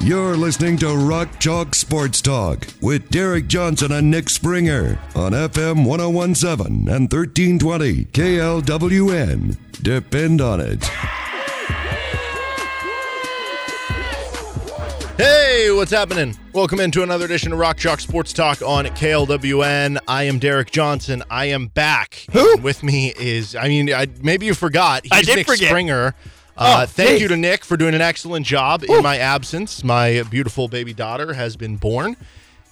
You're listening to Rock Chalk Sports Talk with Derek Johnson and Nick Springer on FM 1017 and 1320 KLWN. Depend on it. Hey, what's happening? Welcome into another edition of Rock Chalk Sports Talk on KLWN. I am Derek Johnson. I am back. Who? And with me is, I mean, I, maybe you forgot. He's I did Nick forget. Springer. Uh, Oh, thank geez. you to Nick for doing an excellent job in my absence. My beautiful baby daughter has been born.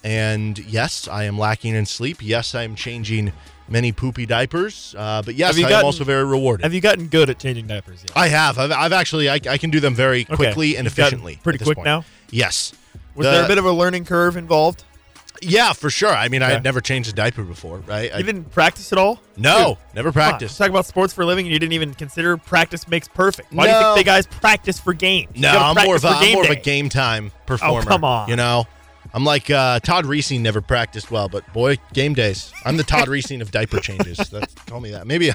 And yes, I am lacking in sleep. Yes, I am changing many poopy diapers. Uh, but yes, I am also very rewarded. Have you gotten good at changing diapers yet? I have. I've, I've actually, I, I can do them very Okay. quickly and You've efficiently. pretty quick point. now? Yes. Was The- there a bit of a learning curve involved? Yeah, for sure. I mean, I had never changed a diaper before, right? I, You didn't practice at all? no, never Come on, practiced. Talk about sports for a living, and you didn't even consider practice makes perfect. Why do you think they guys practice for games? No, I'm more of a, I'm more of a game time performer. Oh, come on. You know, I'm like uh, Todd Reesing never practiced well, but boy, game days. I'm the Todd Reesing of diaper changes. That's call me that. Maybe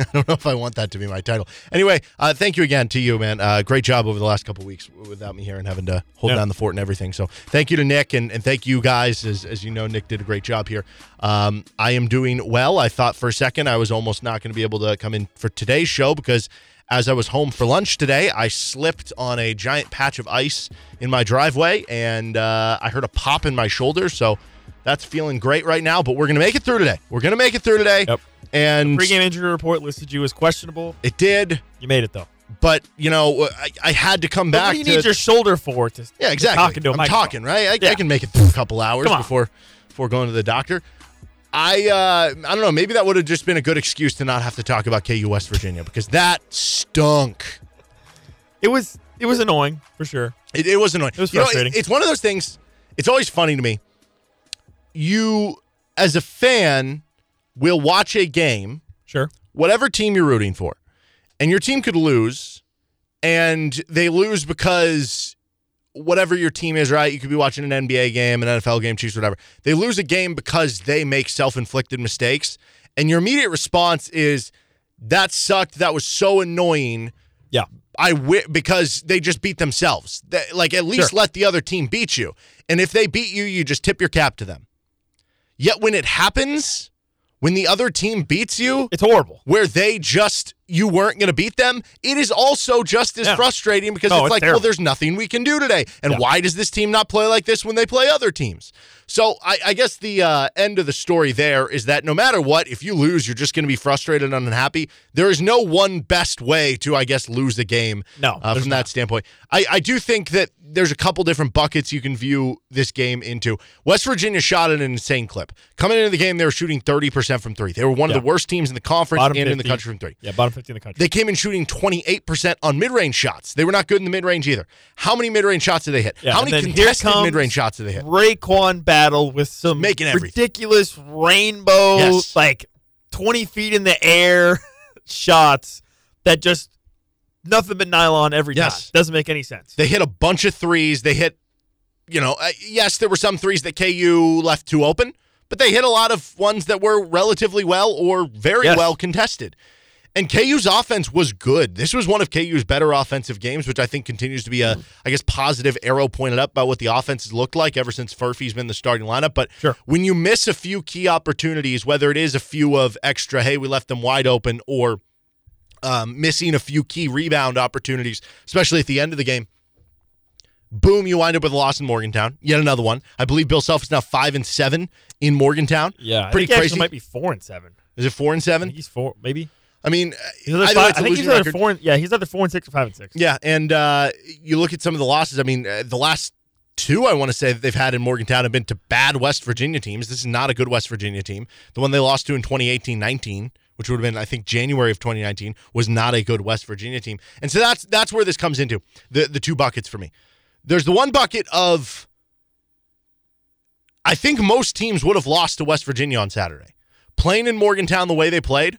I don't know if I want that to be my title. Anyway, uh, thank you again to you, man. Uh, great job over the last couple weeks without me here and having to hold Yeah. down the fort and everything. So thank you to Nick and, and thank you guys. As, as you know, Nick did a great job here. Um, I am doing well. I thought for a second I was almost not going to be able to come in for today's show because as I was home for lunch today, I slipped on a giant patch of ice in my driveway and uh, I heard a pop in my shoulder. So that's feeling great right now, but we're going to make it through today. We're going to make it through today. Yep. And Pre-game injury report listed you as questionable. it did, You made it though. but you know, I, I had to come But back what do you to need your shoulder for? To, yeah, exactly. Talking I'm microphone? talking, right? I, I can make it through a couple hours before before going to the doctor. I uh, I don't know. Maybe that would have just been a good excuse to not have to talk about KU West Virginia because that stunk. It was it was annoying for sure. It, it was annoying. It was You know, frustrating. it's one of those things. It's always funny to me. You, as a fan, will watch a game, Sure. whatever team you're rooting for, and your team could lose, and they lose because whatever your team is, right? You could be watching an NBA game, an NFL game, Chiefs, whatever. They lose a game because they make self-inflicted mistakes, and your immediate response is, "That sucked. That was so annoying." Yeah. I wi- because they just beat themselves. That- like at least Sure. let the other team beat you. And if they beat you, you just tip your cap to them. Yet when it happens, when the other team beats you, It's horrible. where they just you weren't going to beat them, it is also just as Yeah. frustrating because No, it's, it's like, well, there's nothing we can do today. And Yeah. why does this team not play like this when they play other teams? So I, I guess the uh, end of the story there is that no matter what, if you lose, you're just going to be frustrated and unhappy. There is no one best way to, I guess, lose the game. No, uh, from that not. standpoint. I, I do think that there's a couple different buckets you can view this game into. West Virginia shot at an insane clip. Coming into the game, they were shooting 30% from three. They were one Yeah. of the worst teams in the conference Bottom and in the country from three. Yeah, bottom 50 in the country. They came in shooting 28% on mid-range shots. They were not good in the mid-range either. How many mid-range shots did they hit? Yeah, How many contested mid-range shots did they hit? RaeQuan Battle with some Making everything. ridiculous rainbow, Yes. like 20 feet in the air shots that just nothing but nylon every Yes. time. Doesn't make any sense. They hit a bunch of threes. They hit, you know, uh, yes, there were some threes that KU left too open, but they hit a lot of ones that were relatively well or very Yes. well contested. And KU's offense was good. This was one of KU's better offensive games, which I think continues to be a, I guess, positive arrow pointed up about what the offense has looked like ever since Furphy's been the starting lineup. But Sure. when you miss a few key opportunities, whether it is a few of extra, hey, we left them wide open, or um, missing a few key rebound opportunities, especially at the end of the game, boom, you wind up with a loss in Morgantown. Yet another one. I believe Bill Self is now five and seven in Morgantown. Yeah, I pretty crazy. might be four and seven. Is it four and seven? he's four, maybe. I mean, He's either five, it's think he's either four. And, yeah, he's either four and six or five and six. Yeah, and uh, you look at some of the losses. I mean, uh, the last two I want to say that they've had in Morgantown have been to bad West Virginia teams. This is not a good West Virginia team. The one they lost to in 2018-19, which would have been I think January of 2019, was not a good West Virginia team. And so that's that's where this comes into the the two buckets for me. There's the one bucket of I think most teams would have lost to West Virginia on Saturday. Playing in Morgantown the way they played,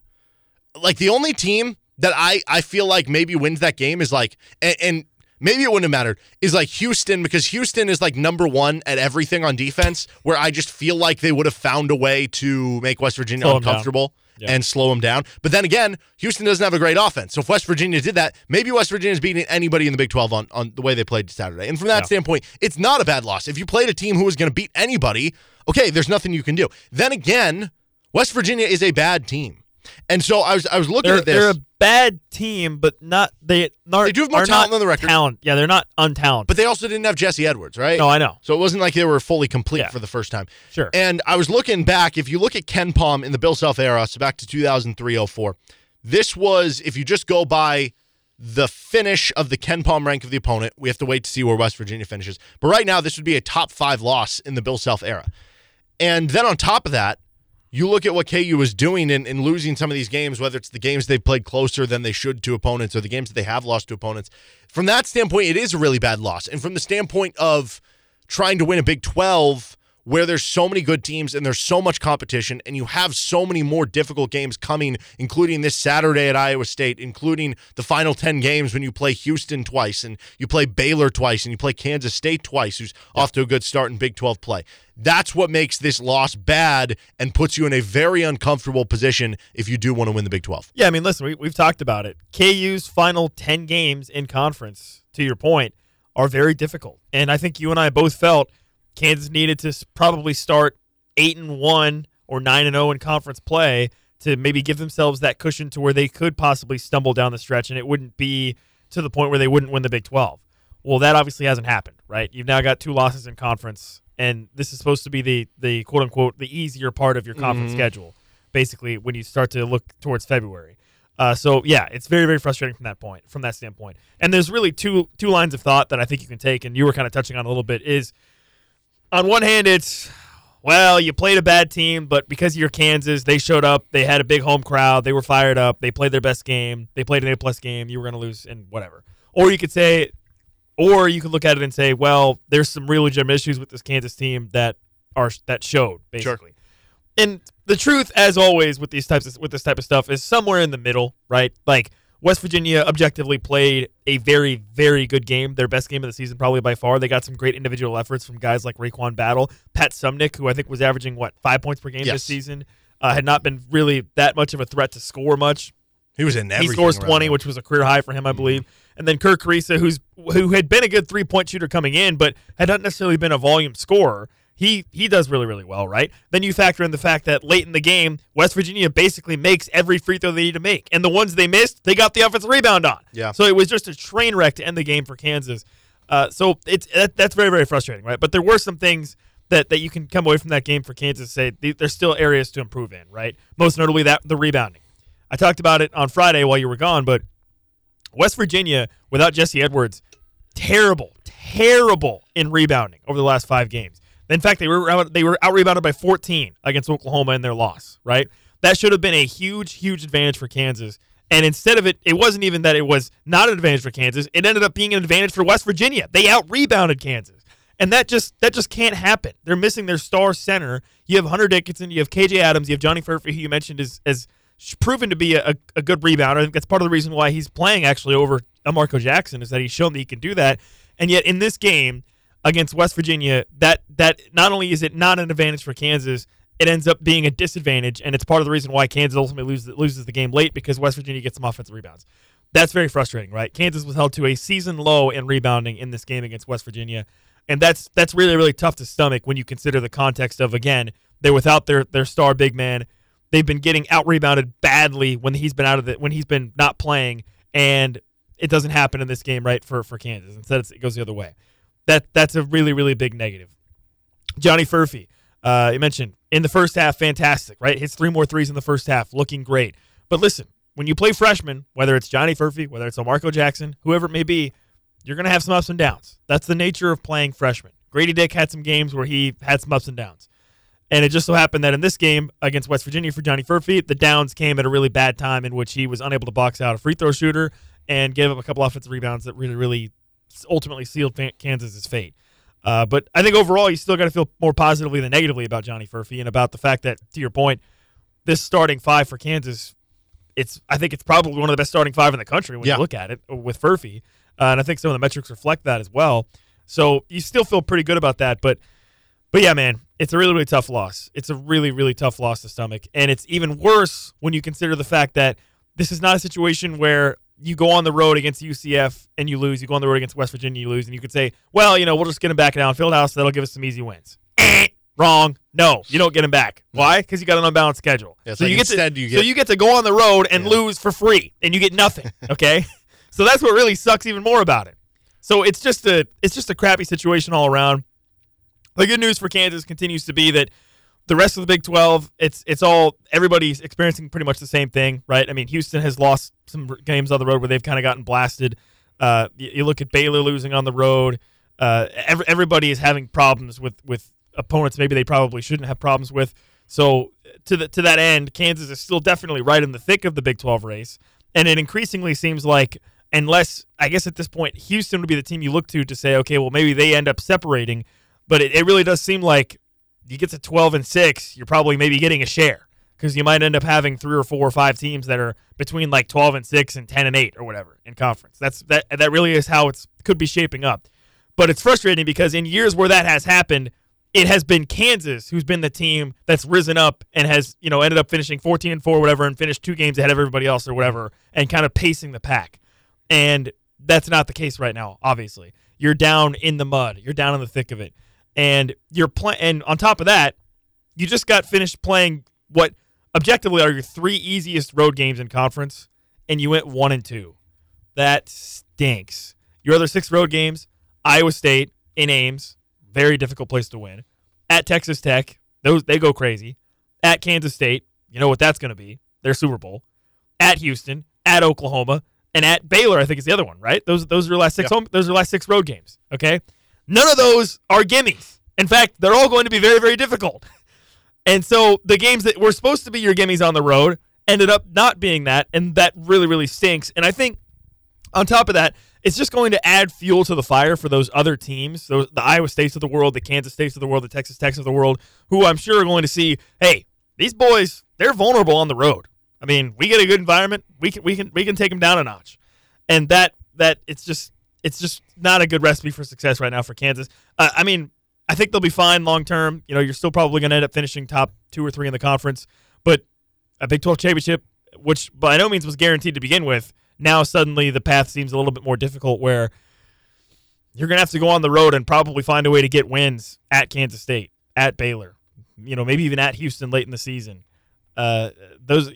like the only team that I I feel like maybe wins that game is like and, and maybe it wouldn't have mattered is like Houston because Houston is like number one at everything on defense. Where I just feel like they would have found a way to make West Virginia Slow uncomfortable Yeah. and slow them down. But then again, Houston doesn't have a great offense. So if West Virginia did that, maybe West Virginia is beating anybody in the Big 12 on, on the way they played Saturday. And from that Yeah. standpoint, it's not a bad loss. If you played a team who was going to beat anybody, okay, there's nothing you can do. Then again, West Virginia is a bad team. And so I was I was looking They're, at this. they're a bad team, but not they. Not, They do have more talent than the record. Talent, yeah, they're not untalented. but they also didn't have Jesse Edwards, right? no, I know. So it wasn't like they were fully complete Yeah. for the first time. Sure. And I was looking back, if you look at KenPom in the Bill Self era, so back to 2003 04, this was, if you just go by the finish of the KenPom rank of the opponent, we have to wait to see where West Virginia finishes. But right now, this would be a top five loss in the Bill Self era. And then on top of that, you look at what KU was doing in, in losing some of these games, whether it's the games they've played closer than they should to opponents or the games that they have lost to opponents. From that standpoint, it is a really bad loss. And from the standpoint of trying to win a Big 12 where there's so many good teams and there's so much competition and you have so many more difficult games coming including this Saturday at Iowa State including the final 10 games when you play Houston twice and you play Baylor twice and you play Kansas State twice who's off to a good start in Big 12 play that's what makes this loss bad and puts you in a very uncomfortable position if you do want to win the Big 12 Yeah, I mean, listen, we, we've talked about it. KU's final 10 games in conference, to your point, are very difficult. And I think you and I both felt Kansas needed to probably start 8 and 1 or 9 and 0 in conference play to maybe give themselves that cushion to where they could possibly stumble down the stretch and it wouldn't be to the point where they wouldn't win the Big 12. Well, that obviously hasn't happened, right? You've now got two losses in conference and this is supposed to be the the quote unquote the easier part of your conference schedule basically when you start to look towards February. Uh, so yeah, it's very very frustrating from that point, from that standpoint. And there's really two two lines of thought that I think you can take, and you were kind of touching on a little bit. Is on one hand, it's well, you played a bad team, but because you're Kansas, they showed up, they had a big home crowd, they were fired up, they played their best game, they played an A plus game, you were going to lose, and whatever. Or you could say, or you could look at it and say, well, there's some real legitimate issues with this Kansas team that are that showed basically. And the truth, as always, with these types of with this type of stuff, is somewhere in the middle, right? Like West Virginia objectively played a very, very good game, their best game of the season, probably by far. They got some great individual efforts from guys like RaeQuan Battle, Pat Suemnick, who I think was averaging what five points per game Yes. this season, uh, had not been really that much of a threat to score much he was in he scores 20, which was a career high for him, I believe. And then Kerr Kriisa, who's who had been a good three point shooter coming in, but had not necessarily been a volume scorer. He he does really really well, right? Then you factor in the fact that late in the game, West Virginia basically makes every free throw they need to make, and the ones they missed, they got the offensive rebound on. Yeah. So it was just a train wreck to end the game for Kansas. Uh, so it's that, that's very very frustrating, right? But there were some things that, that you can come away from that game for Kansas say there's still areas to improve in, right? Most notably that the rebounding. I talked about it on Friday while you were gone, but West Virginia without Jesse Edwards, terrible, terrible in rebounding over the last five games. In fact, they were they were out rebounded by 14 against Oklahoma in their loss. Right, that should have been a huge, huge advantage for Kansas. And instead of it, it wasn't even that it was not an advantage for Kansas. It ended up being an advantage for West Virginia. They out rebounded Kansas. And that just that just can't happen. They're missing their star center. You have Hunter Dickinson, you have KJ Adams, you have Johnny Furphy, who you mentioned is as proven to be a, a good rebounder. I think that's part of the reason why he's playing actually over Marco Jackson is that he's shown that he can do that. And yet in this game against West Virginia, that that not only is it not an advantage for Kansas, it ends up being a disadvantage, and it's part of the reason why Kansas ultimately loses loses the game late because West Virginia gets some offensive rebounds. That's very frustrating, right? Kansas was held to a season low in rebounding in this game against West Virginia, and that's that's really really tough to stomach when you consider the context of again they're without their their star big man. They've been getting out rebounded badly when he's been out of the when he's been not playing, and it doesn't happen in this game, right? For for Kansas, instead it goes the other way. That that's a really really big negative. Johnny Furphy, uh, you mentioned in the first half, fantastic, right? Hits three more threes in the first half, looking great. But listen, when you play freshmen, whether it's Johnny Furphy, whether it's Marco Jackson, whoever it may be, you're going to have some ups and downs. That's the nature of playing freshmen. Grady Dick had some games where he had some ups and downs. And it just so happened that in this game against West Virginia for Johnny Furphy, the downs came at a really bad time in which he was unable to box out a free throw shooter and gave up a couple offensive rebounds that really, really ultimately sealed Kansas's fate. Uh, but I think overall, you still got to feel more positively than negatively about Johnny Furphy and about the fact that, to your point, this starting five for Kansas, it's I think it's probably one of the best starting five in the country when Yeah. you look at it with Furphy, uh, and I think some of the metrics reflect that as well. So you still feel pretty good about that, but but yeah, man, it's a really really tough loss. It's a really really tough loss to stomach, and it's even worse when you consider the fact that this is not a situation where you go on the road against UCF and you lose. You go on the road against West Virginia, you lose, and you could say, well, you know, we'll just get them back down Fieldhouse. That'll give us some easy wins. Eh, Wrong. No, you don't get them back. Why? Because you got an unbalanced schedule. Yeah, so like you get to you so you get to go on the road and Yeah. lose for free, and you get nothing. Okay, so that's what really sucks even more about it. So it's just a it's just a crappy situation all around. The good news for Kansas continues to be that the rest of the Big 12, it's it's all everybody's experiencing pretty much the same thing, right? I mean, Houston has lost some games on the road where they've kind of gotten blasted. Uh, you, you look at Baylor losing on the road. Uh, every, everybody is having problems with with opponents maybe they probably shouldn't have problems with. So to the to that end, Kansas is still definitely right in the thick of the Big 12 race, and it increasingly seems like unless I guess at this point Houston would be the team you look to to say, okay, well maybe they end up separating, but it, it really does seem like you get to 12 and 6, you're probably maybe getting a share because you might end up having three or four or five teams that are between like 12 and 6 and 10 and 8 or whatever in conference. That's that that really is how it's could be shaping up. But it's frustrating because in years where that has happened, it has been Kansas who's been the team that's risen up and has, you know, ended up finishing 14 and 4 whatever and finished two games ahead of everybody else or whatever and kind of pacing the pack. And that's not the case right now, obviously. You're down in the mud. You're down in the thick of it. And you're playing and on top of that, you just got finished playing what objectively are your three easiest road games in conference and you went 1 and 2. That stinks. Your other six road games, Iowa State in Ames, very difficult place to win. At Texas Tech, those they go crazy. At Kansas State, you know what that's going to be. Their Super Bowl. At Houston, at Oklahoma, and at Baylor, I think is the other one, right? Those those are your last six home those are your last six road games, okay? None of those are gimmies. In fact, they're all going to be very very difficult. And so the games that were supposed to be your gimmies on the road ended up not being that, and that really, really stinks. And I think on top of that, it's just going to add fuel to the fire for those other teams, those the Iowa States of the world, the Kansas States of the world, the Texas Techs of the world, who I'm sure are going to see, hey, these boys, they're vulnerable on the road. I mean, we get a good environment, we can we can we can take them down a notch, and that that it's just it's just not a good recipe for success right now for Kansas. Uh, I mean, I think they'll be fine long term. You know, you're still probably going to end up finishing top two or three in the conference, but a Big 12 championship, which by no means was guaranteed to begin with, now suddenly the path seems a little bit more difficult where you're going to have to go on the road and probably find a way to get wins at Kansas State, at Baylor, you know, maybe even at Houston late in the season. Uh, those,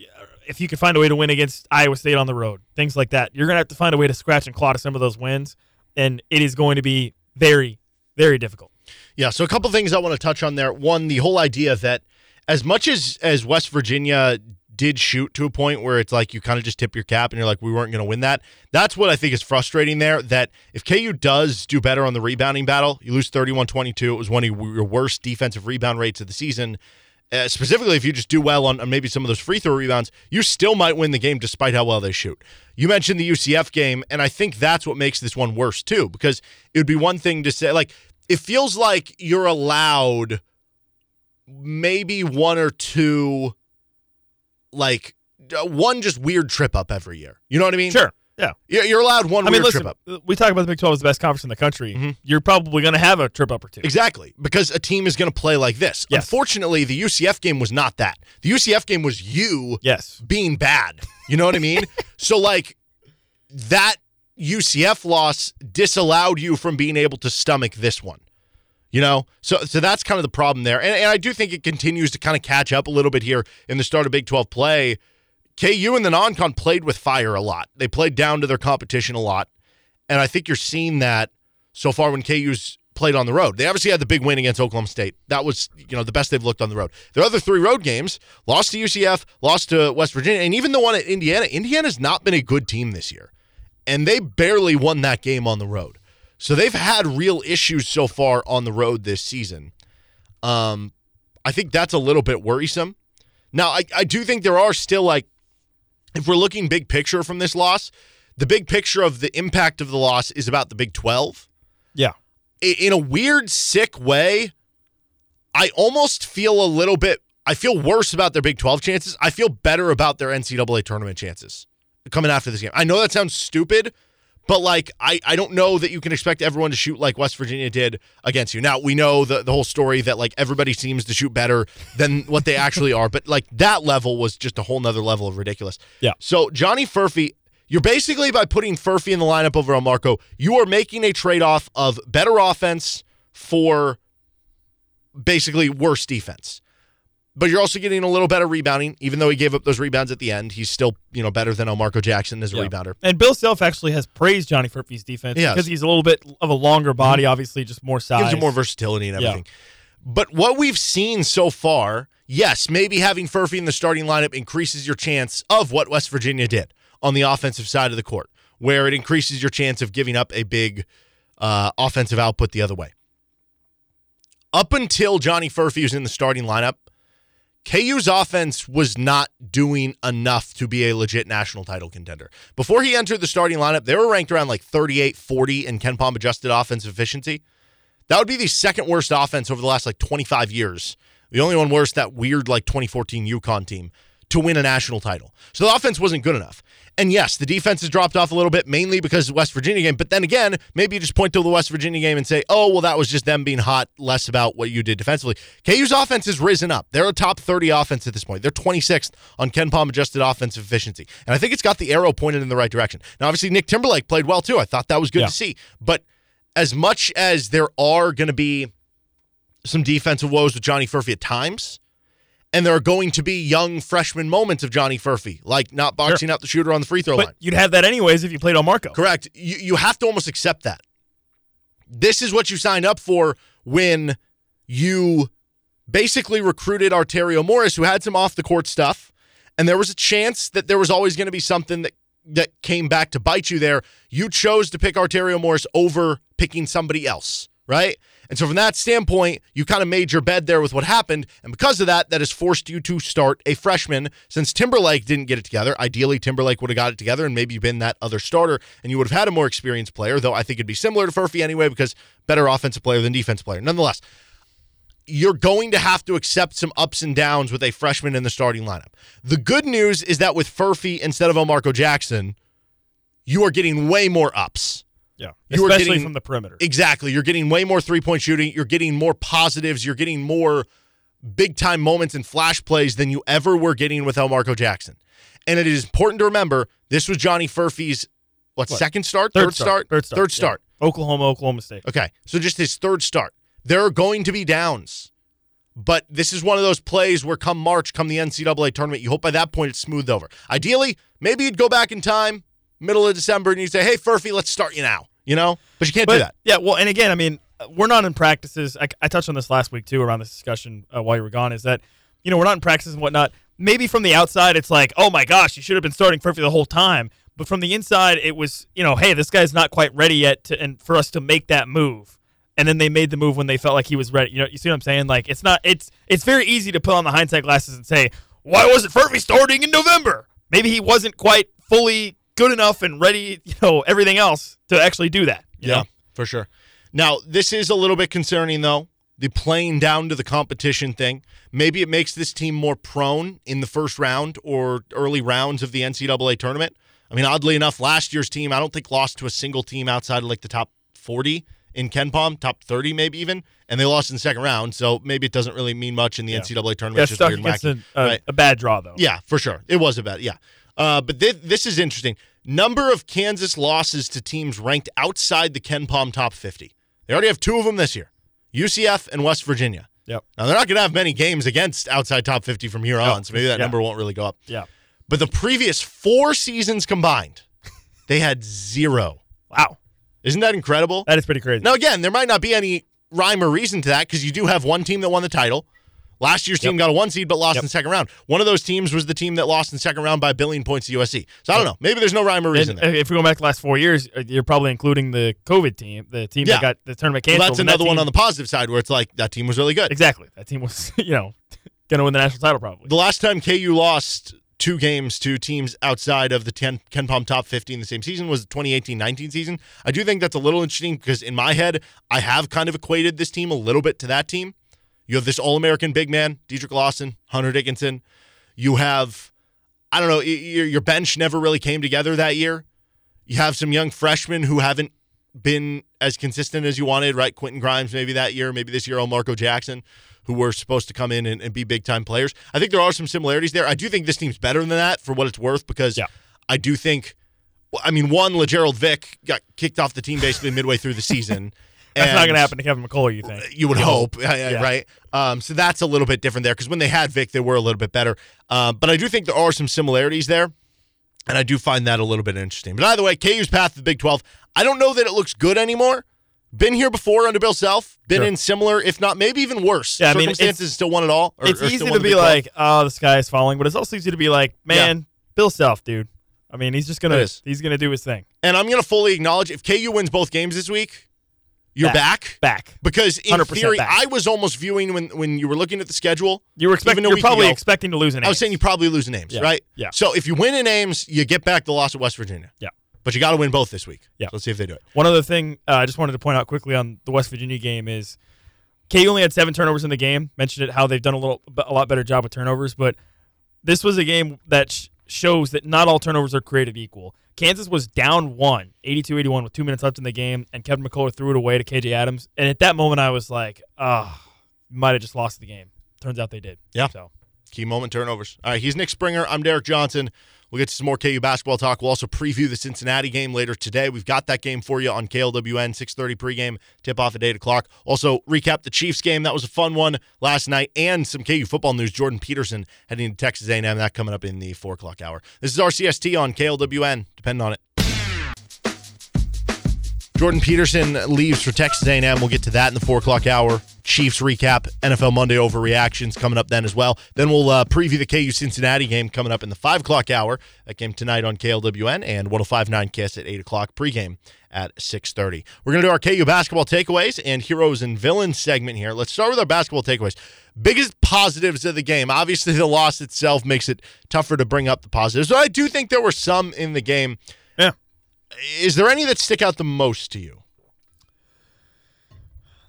if you can find a way to win against Iowa State on the road, things like that, you're going to have to find a way to scratch and claw to some of those wins, and it is going to be very, very difficult. Yeah, so a couple things I want to touch on there. One, the whole idea that as much as as West Virginia did shoot to a point where it's like you kind of just tip your cap and you're like we weren't going to win that. That's what I think is frustrating there that if KU does do better on the rebounding battle, you lose 31-22. It was one of your worst defensive rebound rates of the season. Uh, specifically, if you just do well on, on maybe some of those free throw rebounds, you still might win the game despite how well they shoot. You mentioned the UCF game, and I think that's what makes this one worse too, because it would be one thing to say, like, it feels like you're allowed maybe one or two, like, uh, one just weird trip up every year. You know what I mean? Sure. Yeah. You're, allowed one I mean, listen, trip up. we talk about the Big 12 as the best conference in the country. Mhm. You're probably going to have a trip up or two. Exactly, because a team is going to play like this. Yes. Unfortunately, the UCF game was not that. The UCF game was you Yes. being bad. You know what I mean? so like that UCF loss disallowed you from being able to stomach this one. You know, so so that's kind of the problem there, and, and I do think it continues to kind of catch up a little bit here in the start of Big Twelve play. KU and the non-con played with fire a lot. They played down to their competition a lot, and I think you're seeing that so far when KU's played on the road. They obviously had the big win against Oklahoma State. That was, you know, the best they've looked on the road. Their other three road games, lost to UCF, lost to West Virginia, and even the one at Indiana. Indiana's not been a good team this year. And they barely won that game on the road. So they've had real issues so far on the road this season. Um, I think that's a little bit worrisome. Now, I, I do think there are still like if we're looking big picture from this loss, the big picture of the impact of the loss is about the Big 12. Yeah. in a weird, sick way, I almost feel a little bit. I feel worse about their Big 12 chances. I feel better about their NCAA tournament chances coming after this game. I know that sounds stupid, but like I, I don't know that you can expect everyone to shoot like West Virginia did against you. Now we know the, the whole story that like everybody seems to shoot better than what they actually are, but like that level was just a whole nother level of ridiculous. Yeah. So Johnny Furphy, you're basically by putting Furphy in the lineup over on Marco, you are making a trade-off of better offense for basically worse defense. But you're also getting a little better rebounding, even though he gave up those rebounds at the end. He's still, you know, better than Marco Jackson as a Yeah. rebounder. And Bill Self actually has praised Johnny Furphy's defense Yes. because he's a little bit of a longer body, obviously, just more size. gives you more versatility and Yeah. everything. But what we've seen so far, yes, maybe having Furphy in the starting lineup increases your chance of what West Virginia did on the offensive side of the court, where it increases your chance of giving up a big uh, offensive output the other way. Up until Johnny Furphy was in the starting lineup, KU's offense was not doing enough to be a legit national title contender. Before he entered the starting lineup, they were ranked around like 38 40 in KenPom adjusted offensive efficiency. That would be the second worst offense over the last like 25 years. The only one worse, that weird like 2014 UConn team to win a national title. So the offense wasn't good enough. And yes, the defense has dropped off a little bit, mainly because of the West Virginia game. But then again, maybe you just point to the West Virginia game and say, oh, well, that was just them being hot, less about what you did defensively. KU's offense has risen up. They're a top 30 offense at this point. They're 26th on KenPom adjusted offensive efficiency. And I think it's got the arrow pointed in the right direction. Now, obviously, Nick Timberlake played well too. I thought that was good Yeah. to see. But as much as there are going to be some defensive woes with Johnny Furphy at times, and there are going to be young freshman moments of Johnny Furphy, like not boxing out the shooter on the free throw line. But you'd have that anyways if you played on Marco. Correct. You you have to almost accept that. This is what you signed up for when you basically recruited Arterio Morris, who had some off the court stuff, and there was a chance that there was always going to be something that that came back to bite you there. You chose to pick Arterio Morris over picking somebody else, right? And so from that standpoint, you kind of made your bed there with what happened, and because of that, that has forced you to start a freshman. Since Timberlake didn't get it together, ideally Timberlake would have got it together and maybe been that other starter, and you would have had a more experienced player. Though I think it'd be similar to Furphy anyway because better offensive player than defensive player. Nonetheless, you're going to have to accept some ups and downs with a freshman in the starting lineup. The good news is that with Furphy instead of Elmarko Jackson, you are getting way more ups. Yeah. You Especially getting- from the perimeter. Exactly. You're getting way more three point shooting. You're getting more positives. You're getting more big time moments and flash plays than you ever were getting with Elmarko Jackson. And it is important to remember this was Johnny Furphy's what, What? second start, third, start, Third start. third yeah. start. Oklahoma, Oklahoma State. Okay, so just his third start. There are going to be downs, but this is one of those plays where come March, come the NCAA tournament, you hope by that point it's smoothed over. Ideally, maybe you'd go back in time, middle of December, and you say, "Hey, Furphy, let's start you now." You know, but you can't do that. Yeah, well, and again, I mean, we're not in practices. I, I touched on this last week too around this discussion uh, while you were gone. Is that you know we're not in practices and whatnot. Maybe from the outside, it's like, oh my gosh, you should have been starting Furphy the whole time. But from the inside, it was you know, hey, this guy's not quite ready yet, to, and for us to make that move. And then they made the move when they felt like he was ready. You know, you see what I'm saying? Like it's not. It's it's very easy to put on the hindsight glasses and say, why wasn't Furphy starting in November? Maybe he wasn't quite fully good enough and ready. You know, everything else to actually do that. yeah, know? for sure. Now, this is a little bit concerning, though. The playing down to the competition thing. Maybe it makes this team more prone in the first round or early rounds of the NCAA tournament. I mean, oddly enough, last year's team, I don't think lost to a single team outside of like the top 40 in KenPom, top 30 maybe even, and they lost in the second round. So maybe it doesn't really mean much in the Yeah. NCAA tournament. It's just stuck against a, a, Right. a bad draw though. Yeah, for sure. It was a bad. Yeah. Uh, but thi- this is interesting. Number of Kansas losses to teams ranked outside the KenPom top 50. They already have two of them this year UCF and West Virginia. Yep. Now, they're not going to have many games against outside top 50 from here on, so maybe that Yeah. number won't really go up. Yeah. But the previous four seasons combined, they had zero. Wow. Isn't that incredible? That is pretty crazy. Now, again, there might not be any rhyme or reason to that because you do have one team that won the title. Last year's team got a one seed but lost Yep. in the second round. One of those teams was the team that lost in the second round by a billion points to USC. So I don't know. Maybe there's no rhyme or reason there. if we go back the last four years, uh, you're probably including the COVID team, the team Yeah. that got the tournament Well, canceled. that's and that another one team- on the positive side where it's like that team was really good. exactly. That team was, you know, going to win the national title probably. The last time KU lost two games to teams outside of the 10 KenPom top 50 in the same season was the 2018-19 season. I do think that's a little interesting because in my head, I have kind of equated this team a little bit to that team. You have this All-American big man, Dedric Lawson, Hunter Dickinson. You have, I don't know, your, your bench never really came together that year. You have some young freshmen who haven't been as consistent as you wanted, right? Quentin Grimes maybe that year, maybe this year, Marco Jackson who were supposed to come in and, and be big time players. I think there are some similarities there. I do think this team's better than that for what it's worth because Yeah. I do think, I mean, one, Lagerald Vick got kicked off the team basically midway through the season. That's not going to happen to Kevin McCullar, you think? You would hope, Yeah, yeah, Yeah. right? Um, so that's a little bit different there because when they had Vick, they were a little bit better. Um, but I do think there are some similarities there. And I do find that a little bit interesting. But either way, KU's path to the Big 12, I don't know that it looks good anymore. Been here before under Bill Self. Been Sure. in similar, if not maybe even worse. Yeah, I mean, circumstances. still won it all. or- it's or easy to be Big 12. like, oh, the sky is falling, but it's also easy to be like, man, Bill Self, dude. I mean, he's just gonna he's gonna do his thing. and I'm going to fully acknowledge if KU wins both games this week, you're back. Back. Because in 100% theory, back. I was almost viewing when when you were looking at the schedule. You were expecting. You're probably ago- expecting to lose an. I was saying you probably lose in Ames, Yeah. right? Yeah. So if you win in Ames, you get back the loss at West Virginia. Yeah. But you got to win both this week. Yeah. So let's see if they do it. One other thing uh, I just wanted to point out quickly on the West Virginia game is KU only had seven turnovers in the game. Mentioned it how they've done a little a lot better job with turnovers, but this was a game that sh- shows that not all turnovers are created equal. Kansas was down one, 82-81 with two minutes left in the game, and Kevin McCullar threw it away to KJ Adams. And at that moment, I was like, "Ah, might have just lost the game." Turns out they did. Yeah. So Key moment turnovers. All right. He's Nick Springer. I'm Derek Johnson. We'll get to some more KU basketball talk. We'll also preview the Cincinnati game later today. We've got that game for you on KLWN 6:30 pregame, tip off at 8 o'clock. Also recap the Chiefs game. That was a fun one last night, and some KU football news. Jordan Peterson heading to Texas A&M. That coming up in the four o'clock hour. This is RCST on KLWN. Depend on it. Jordan Peterson leaves for Texas A&M. We'll get to that in the four o'clock hour. Chiefs recap, NFL Monday overreactions coming up then as well. Then we'll uh, preview the KU Cincinnati game coming up in the five o'clock hour. That game tonight on KLWN and 105.9 Kiss at eight o'clock pregame at six thirty. We're gonna do our KU basketball takeaways and heroes and villains segment here. Let's start with our basketball takeaways. Biggest positives of the game. Obviously, the loss itself makes it tougher to bring up the positives, but I do think there were some in the game. Is there any that stick out the most to you?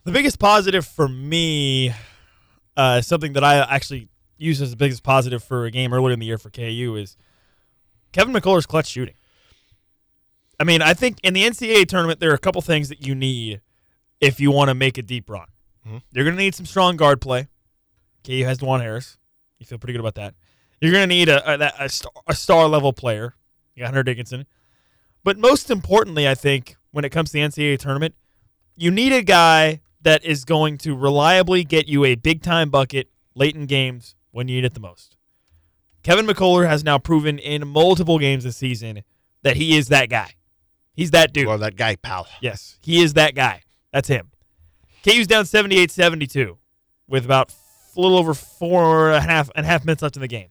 The biggest positive for me, uh, something that I actually used as the biggest positive for a game earlier in the year for KU is Kevin McCullar's clutch shooting. I mean, I think in the NCAA tournament, there are a couple things that you need if you want to make a deep run. Mhm. You're going to need some strong guard play. KU has Dajuan Harris. You feel pretty good about that. You're going to need a, a, a, star, a star level player. You got Hunter Dickinson. But most importantly, I think when it comes to the NCAA tournament, you need a guy that is going to reliably get you a big time bucket late in games when you need it the most. Kevin McCullar has now proven in multiple games this season that he is that guy. He's that dude. Well, that guy, pal. Yes, he is that guy. That's him. KU's down 78 72 with about a little over four and a half and a half minutes left in the game.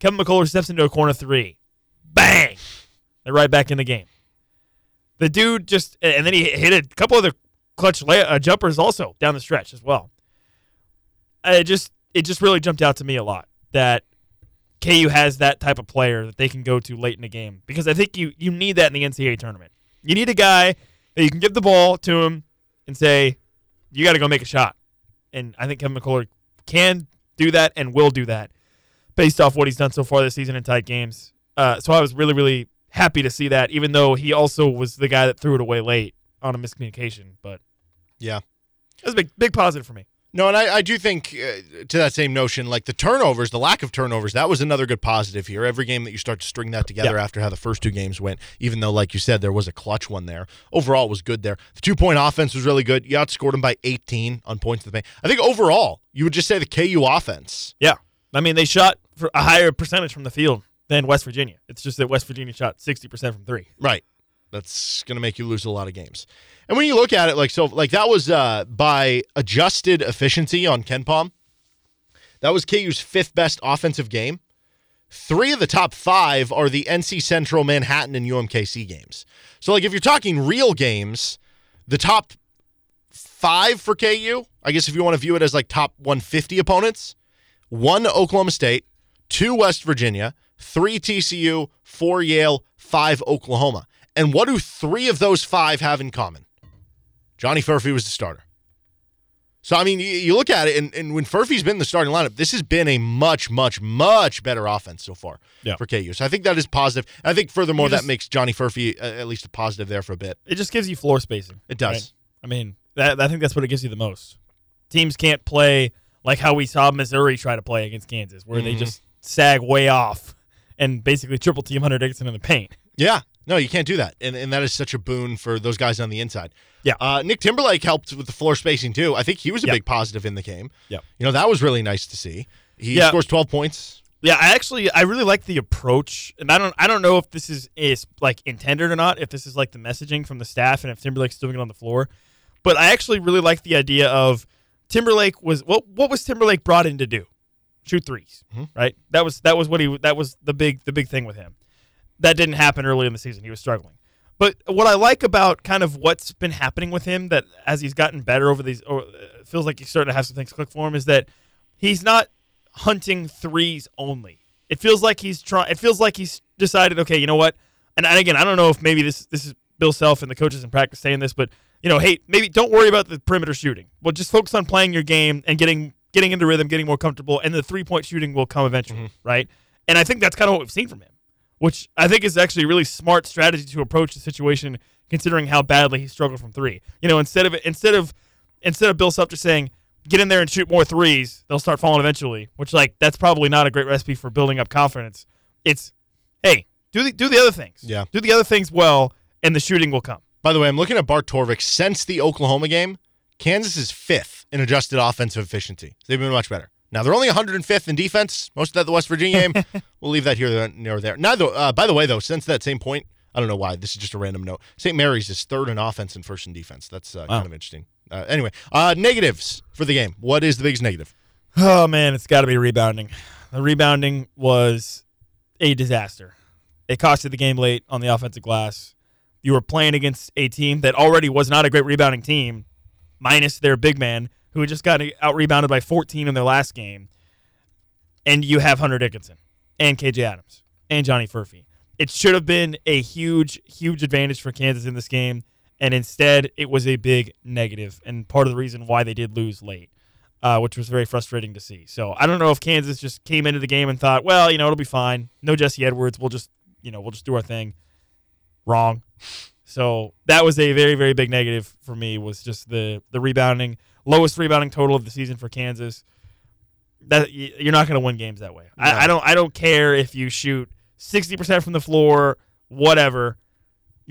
Kevin McCullar steps into a corner three. Bang! They're right back in the game. The dude just, and then he hit a couple other clutch lay, uh, jumpers also down the stretch as well. It just, it just really jumped out to me a lot that KU has that type of player that they can go to late in the game because I think you you need that in the NCAA tournament. You need a guy that you can give the ball to him and say, "You got to go make a shot." And I think Kevin McCullar can do that and will do that based off what he's done so far this season in tight games. Uh, so I was really really happy to see that, even though he also was the guy that threw it away late on a miscommunication. But Yeah. it was a big big positive for me. No, and I, I do think uh, to that same notion, like the turnovers, the lack of turnovers, that was another good positive here. Every game that you start to string that together Yeah. after how the first two games went, even though, like you said, there was a clutch one there. Overall, was good there. The two point offense was really good. You outscored them by 18 on points to the paint. I think overall, you would just say the KU offense. Yeah. I mean, they shot for a higher percentage from the field than West Virginia. It's just that West Virginia shot 60% from three. Right. That's going to make you lose a lot of games. And when you look at it, like so, like that was uh, by adjusted efficiency on KenPom. That was KU's fifth best offensive game. Three of the top five are the NC Central, Manhattan, and UMKC games. So, like, if you're talking real games, the top five for KU, I guess if you want to view it as like top 150 opponents, one Oklahoma State, two West Virginia, three TCU, four Yale, five Oklahoma. And what do three of those five have in common? Johnny Furphy was the starter. So I mean, you, you look at it, and, and when Furphy's been in the starting lineup, this has been a much, much, much better offense so far Yeah. for KU. So I think that is positive. And I think furthermore You that makes Johnny Furphy uh, at least a positive there for a bit. It just gives you floor spacing. It does. right? I mean, that I think that's what it gives you the most. Teams can't play like how we saw Missouri try to play against Kansas, where they Mhm. just sag way off and basically triple team Hunter Dickinson in the paint. Yeah. No, you can't do that. And, and that is such a boon for those guys on the inside. Yeah. Uh, Nick Timberlake helped with the floor spacing too. I think he was a Yeah. big positive in the game. Yeah. You know, that was really nice to see. He Yeah. scores 12 points. Yeah, I actually I really like the approach, and I don't I don't know if this is is like intended or not. If this is like the messaging from the staff, and if Timberlake's doing it on the floor, but I actually really like the idea of Timberlake was what what was Timberlake brought in to do? Shoot 3s Mhm. right? That was that was what he that was the big the big thing with him. That didn't happen early in the season. He was struggling. But what I like about kind of what's been happening with him that as he's gotten better over these, or uh, feels like he's starting to have some things click for him, is that he's not hunting threes only. It feels like he's trying. It feels like he's decided. Okay, you know what? And, and again, I don't know if maybe this this is Bill Self and the coaches in practice saying this, but you know, hey, maybe don't worry about the perimeter shooting. Well, just focus on playing your game and getting getting into rhythm, getting more comfortable, and the three point shooting will come eventually, mm-hmm. right? And I think that's kind of what we've seen from him, which I think is actually a really smart strategy to approach the situation, considering how badly he struggled from three. You know, instead of instead of instead of Bill just saying get in there and shoot more threes, they'll start falling eventually. Which like that's probably not a great recipe for building up confidence. It's hey, do the do the other things. Yeah. do the other things well, and the shooting will come. By the way, I'm looking at Bart Torvik. Since the Oklahoma game, Kansas is fifth in adjusted offensive efficiency. They've been much better. Now they're only 105th in defense. Most of that the West Virginia game. we'll leave that here or there. Neither. Uh, by the way, though, since that same point, I don't know why. This is just a random note. St. Mary's is third in offense and first in defense. That's uh, kind of interesting. Uh, anyway, uh, negatives for the game. What is the biggest negative? Oh man, it's got to be rebounding. The rebounding was a disaster. It costed the game late on the offensive glass. You were playing against a team that already was not a great rebounding team, minus their big man who had just got out rebounded by 14 in their last game. And you have Hunter Dickinson and KJ Adams and Johnny Furphy. It should have been a huge, huge advantage for Kansas in this game, and instead it was a big negative, and part of the reason why they did lose late uh, which was very frustrating to see. So I don't know if Kansas just came into the game and thought, well, you know, it'll be fine. No Jesse Edwards. We'll just, you know, we'll just do our thing. Wrong. So that was a very, very big negative for me. Was just the the rebounding, lowest rebounding total of the season for Kansas. That you're not going to win games that way. No. I, I don't. I don't care if you shoot sixty percent from the floor, whatever.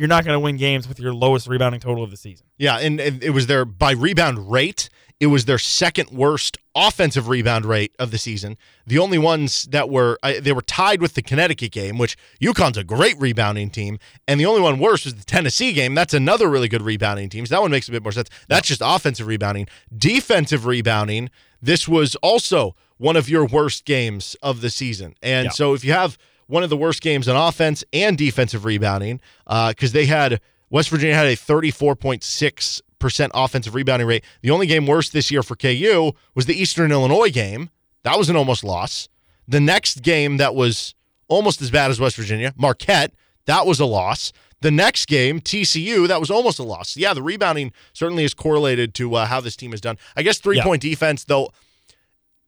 You're not going to win games with your lowest rebounding total of the season. Yeah, and, it was their by rebound rate. It was their second worst offensive rebound rate of the season. The only ones that were I, they were tied with the Connecticut game, which UConn's a great rebounding team, and the only one worse was the Tennessee game. That's another really good rebounding team. So that one makes a bit more sense. That's just offensive rebounding. Defensive rebounding. This was also one of your worst games of the season, and Yeah. so if you have one of the worst games on offense and defensive rebounding, because they had West Virginia had a 34.6 percent offensive rebounding rate. The only game worse this year for KU was the Eastern Illinois game. That was an almost loss. The next game that was almost as bad as West Virginia, Marquette, that was a loss. The next game, TCU, that was almost a loss. Yeah, the rebounding certainly is correlated to uh, how this team has done. I guess three point defense, though,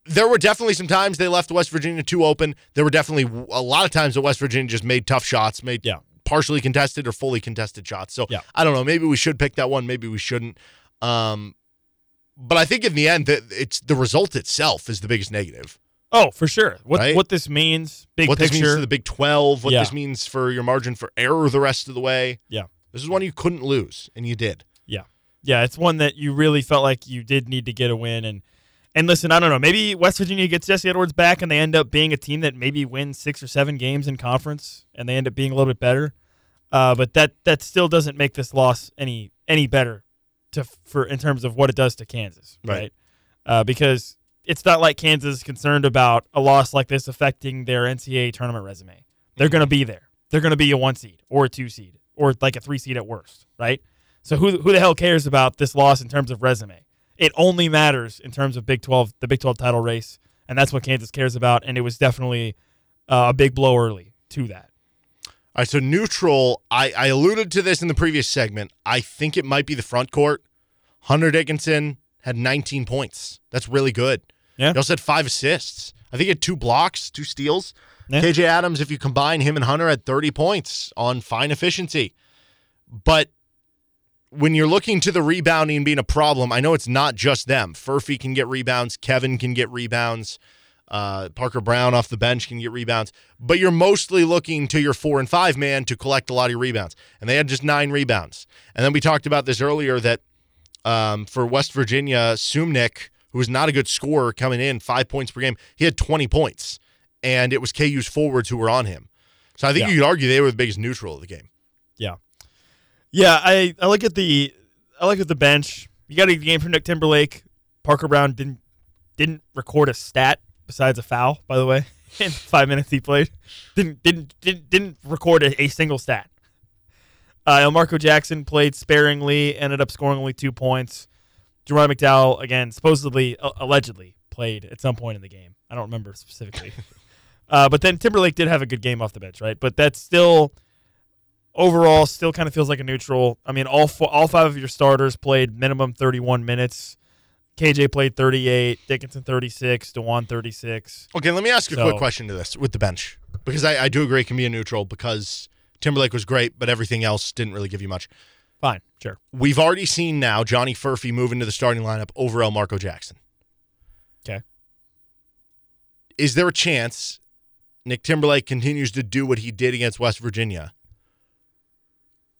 there were definitely some times they left West Virginia too open. There were definitely a lot of times that West Virginia just made tough shots, made Yeah. partially contested or fully contested shots. So Yeah. I don't know. Maybe we should pick that one. Maybe we shouldn't. Um, but I think in the end, that it's the result itself is the biggest negative. Oh, for sure. What Right? what this means, big what picture. this means to the Big Twelve, what Yeah. this means for your margin for error the rest of the way. Yeah. This is one you couldn't lose, and you did. Yeah. Yeah, it's one that you really felt like you did need to get a win and and listen, I don't know, maybe West Virginia gets Jesse Edwards back and they end up being a team that maybe wins 6 or 7 games in conference and they end up being a little bit better. Uh, but that that still doesn't make this loss any any better to for in terms of what it does to Kansas, Right. right? Uh, because it's not like Kansas is concerned about a loss like this affecting their NCAA tournament resume. They're going to be there. They're going to be a one seed or a two seed or like a three seed at worst, right? So who who the hell cares about this loss in terms of resume? It only matters in terms of Big 12, the Big 12 title race, and that's what Kansas cares about. And it was definitely uh, a big blow early to that. All right, so neutral. I, I alluded to this in the previous segment. I think it might be the front court. Hunter Dickinson had 19 points. That's really good. Yeah. He also had five assists. I think he had two blocks, two steals. Yeah. KJ Adams, if you combine him and Hunter, had 30 points on fine efficiency. But when you're looking to the rebounding being a problem, I know it's not just them. Furphy can get rebounds. Kevin can get rebounds. Uh, Parker Braun off the bench can get rebounds, but you're mostly looking to your four and five man to collect a lot of your rebounds. And they had just nine rebounds. And then we talked about this earlier that um, for West Virginia, Suemnick, who was not a good scorer coming in, five points per game, he had 20 points. And it was KU's forwards who were on him. So I think Yeah. you could argue they were the biggest neutral of the game. Yeah, yeah. I, I look at the I look at the bench. You got a game from Nick Timberlake. Parker Braun didn't didn't record a stat besides a foul. By the way, in five minutes he played, didn't didn't didn't, didn't record a, a single stat. Uh, Marco Jackson played sparingly, ended up scoring only two points. Jerome McDowell again, supposedly uh, allegedly played at some point in the game. I don't remember specifically. uh, but then Timberlake did have a good game off the bench, right? But that's still overall still kind of feels like a neutral. I mean, all four, all five of your starters played minimum 31 minutes. KJ played 38, Dickinson 36, Dajuan 36. Okay, let me ask you a quick question to this with the bench because I, I do agree it can be a neutral because Timberlake was great, but everything else didn't really give you much. Fine, sure. We've already seen now Johnny Furphy move into the starting lineup over Elmarko Jackson. Okay. Is there a chance Nick Timberlake continues to do what he did against West Virginia?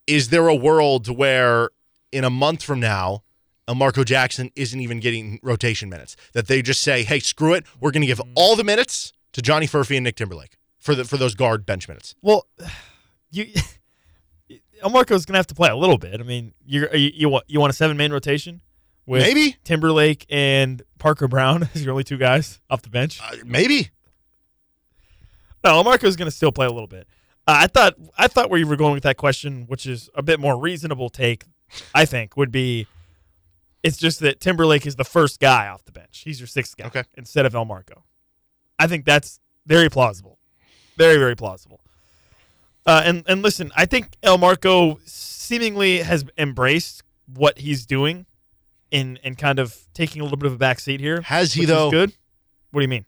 Is there a world where in a month from now, Elmarko Jackson isn't even getting rotation minutes? That they just say, hey, screw it. We're going to give all the minutes to Johnny Furphy and Nick Timberlake for, the, for those guard bench minutes. Well, you Marco's gonna have to play a little bit. I mean, you're, you you want you want a seven man rotation with Maybe. Timberlake and Parker Braun as your only two guys off the bench. Uh, maybe. No, Marco's going to still play a little bit. Uh, I thought I thought where you were going with that question, which is a bit more reasonable take, I think, would be it's just that Timberlake is the first guy off the bench. He's your sixth guy Okay. instead of Elmarko. I think that's very plausible. Very, very plausible. Uh, and and listen, I think Elmarko seemingly has embraced what he's doing in and kind of taking a little bit of a back seat here. Has he, though? good. What do you mean?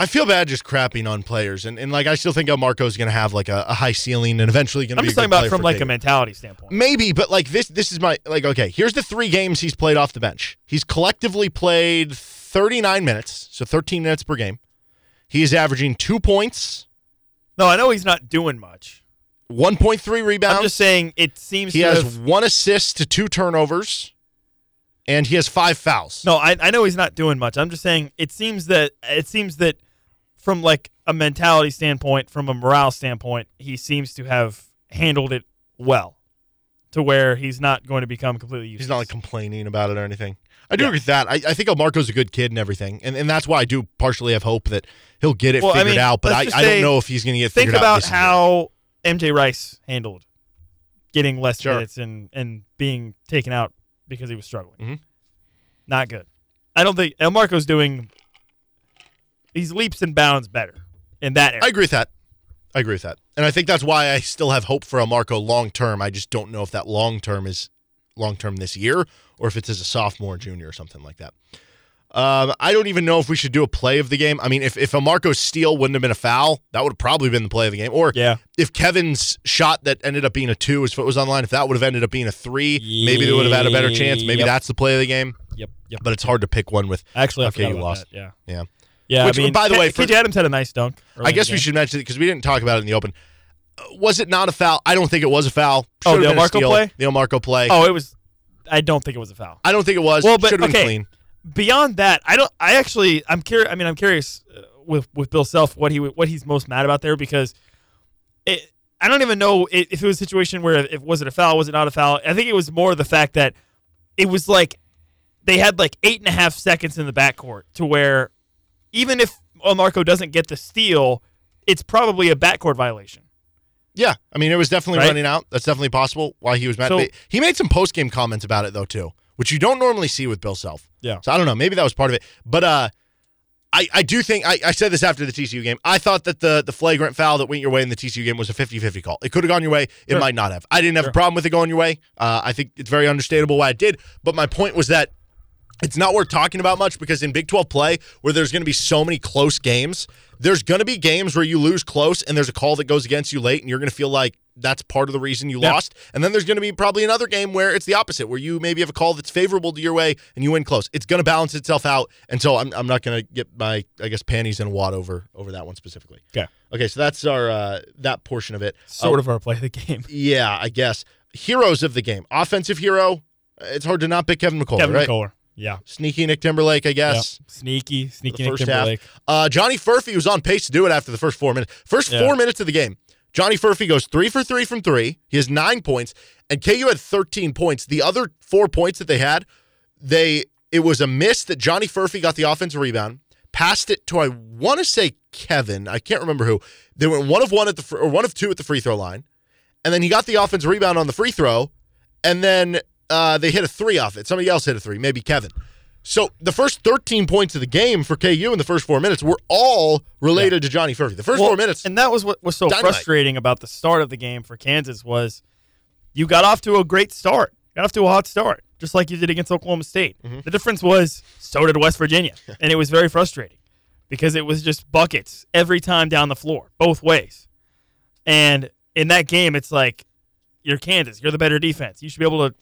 I feel bad just crapping on players, and, and like I still think Elmarko's going to have like a, a high ceiling and eventually going to be. I'm just talking about from like a mentality standpoint. Maybe, but like this, this is my like okay. Here's the three games he's played off the bench. He's collectively played 39 minutes, so 13 minutes per game. He is averaging two points, No, I know he's not doing much. 1.3 rebounds. I'm just saying it seems he has have, one assist to two turnovers, and he has five fouls. No, I, I know he's not doing much. I'm just saying it seems that it seems that from like a mentality standpoint, from a morale standpoint, he seems to have handled it well to where he's not going to become completely useless. He's not like complaining about it or anything. I do Yeah. agree with that. I, I think Elmarko's a good kid and everything, and, and that's why I do partially have hope that he'll get it Well, I figured mean, out. But I, let's I don't know if he's going to get Think figured out. about this year. how MJ Rice handled getting less Sure. minutes and, and being taken out because he was struggling. Mhm. Not good. I don't think Elmarko's doing. He's leaps and bounds better in that area. I agree with that. I agree with that, and I think that's why I still have hope for Elmarko long term. I just don't know if that long term is long term this year or if it's as a sophomore, junior, or something like that. Um, I don't even know if we should do a play of the game. I mean, if if a Marco steal wouldn't have been a foul, that would have probably been the play of the game. Or Yeah. if Kevin's shot that ended up being a two, his foot was on the line, if that would have ended up being a three, maybe they would have had a better chance. Maybe Yep. that's the play of the game. Yep. Yep. But it's hard to pick one with. Actually, Okay, you lost. that. Yeah. Yeah. Yeah. Which, I mean, by the K- way, for- KJ Adams had a nice dunk. I guess we should mention it because we didn't talk about it in the open. Uh, Was it not a foul? I don't think it was a foul. Oh, Should've the been a Marco steal. play? The Marco play. Oh, it was. I don't think it was a foul. I don't think it was. Well, but should have been okay. clean. Beyond that, I don't. I actually, I'm curious. I mean, I'm curious uh, with with Bill Self what he what he's most mad about there because it. I don't even know i- if it was a situation where if was it a foul, was it not a foul. I think it was more the fact that it was like they had like eight and a half seconds in the backcourt to where even if Marco doesn't get the steal, it's probably a backcourt violation. Yeah, I mean, it was definitely Right? running out. That's definitely possible. Why he was mad. So- he made some post game comments about it though too, which you don't normally see with Bill Self. Yeah. So I don't know. Maybe that was part of it. But uh, I I, do think I, I said this after the TCU game. I thought that the the flagrant foul that went your way in the TCU game was a 50-50 call. It could have gone your way. It Sure. might not have. I didn't have a problem with it going your way. Uh, I think it's very understandable why it did. But my point was that it's not worth talking about much because in Big 12 play, where there's going to be so many close games, there's going to be games where you lose close and there's a call that goes against you late, and you're going to feel like that's part of the reason you Yeah. lost. And then there's going to be probably another game where it's the opposite, where you maybe have a call that's favorable to your way and you win close. It's going to balance itself out. And so I'm, I'm not going to get my, I guess, panties in a wad over over that one specifically. Okay. Okay, so that's our uh, that portion of it. Sort Uh, of our play of the game. Yeah, I guess. Heroes of the game. Offensive hero. It's hard to not pick Kevin McCullar, Kevin right? McCullar. Yeah. Sneaky Nick Timberlake, I Yep. guess. Sneaky, sneaky Nick. Timberlake. Uh, Johnny Furphy was on pace to do it after the first four minutes. First Yeah. four minutes of the game, Johnny Furphy goes three for three from three. He has nine points, and KU had 13 points. The other four points that they had, they it was a miss that Johnny Furphy got the offensive rebound, passed it to I want to say Kevin. I can't remember who. They went one of one at the or one of two at the free throw line, and then he got the offensive rebound on the free throw, and then uh, they hit a three off it. Somebody else hit a three, maybe Kevin. So the first 13 points of the game for KU in the first four minutes were all related to Johnny Furphy. The first Well, four minutes, and that was what was so Dynamite. frustrating about the start of the game for Kansas was you got off to a great start, got off to a hot start, just like you did against Oklahoma State. Mm-hmm. The difference was so did West Virginia, and it was very frustrating because it was just buckets every time down the floor, both ways. And in that game, it's like you're Kansas, you're the better defense. You should be able to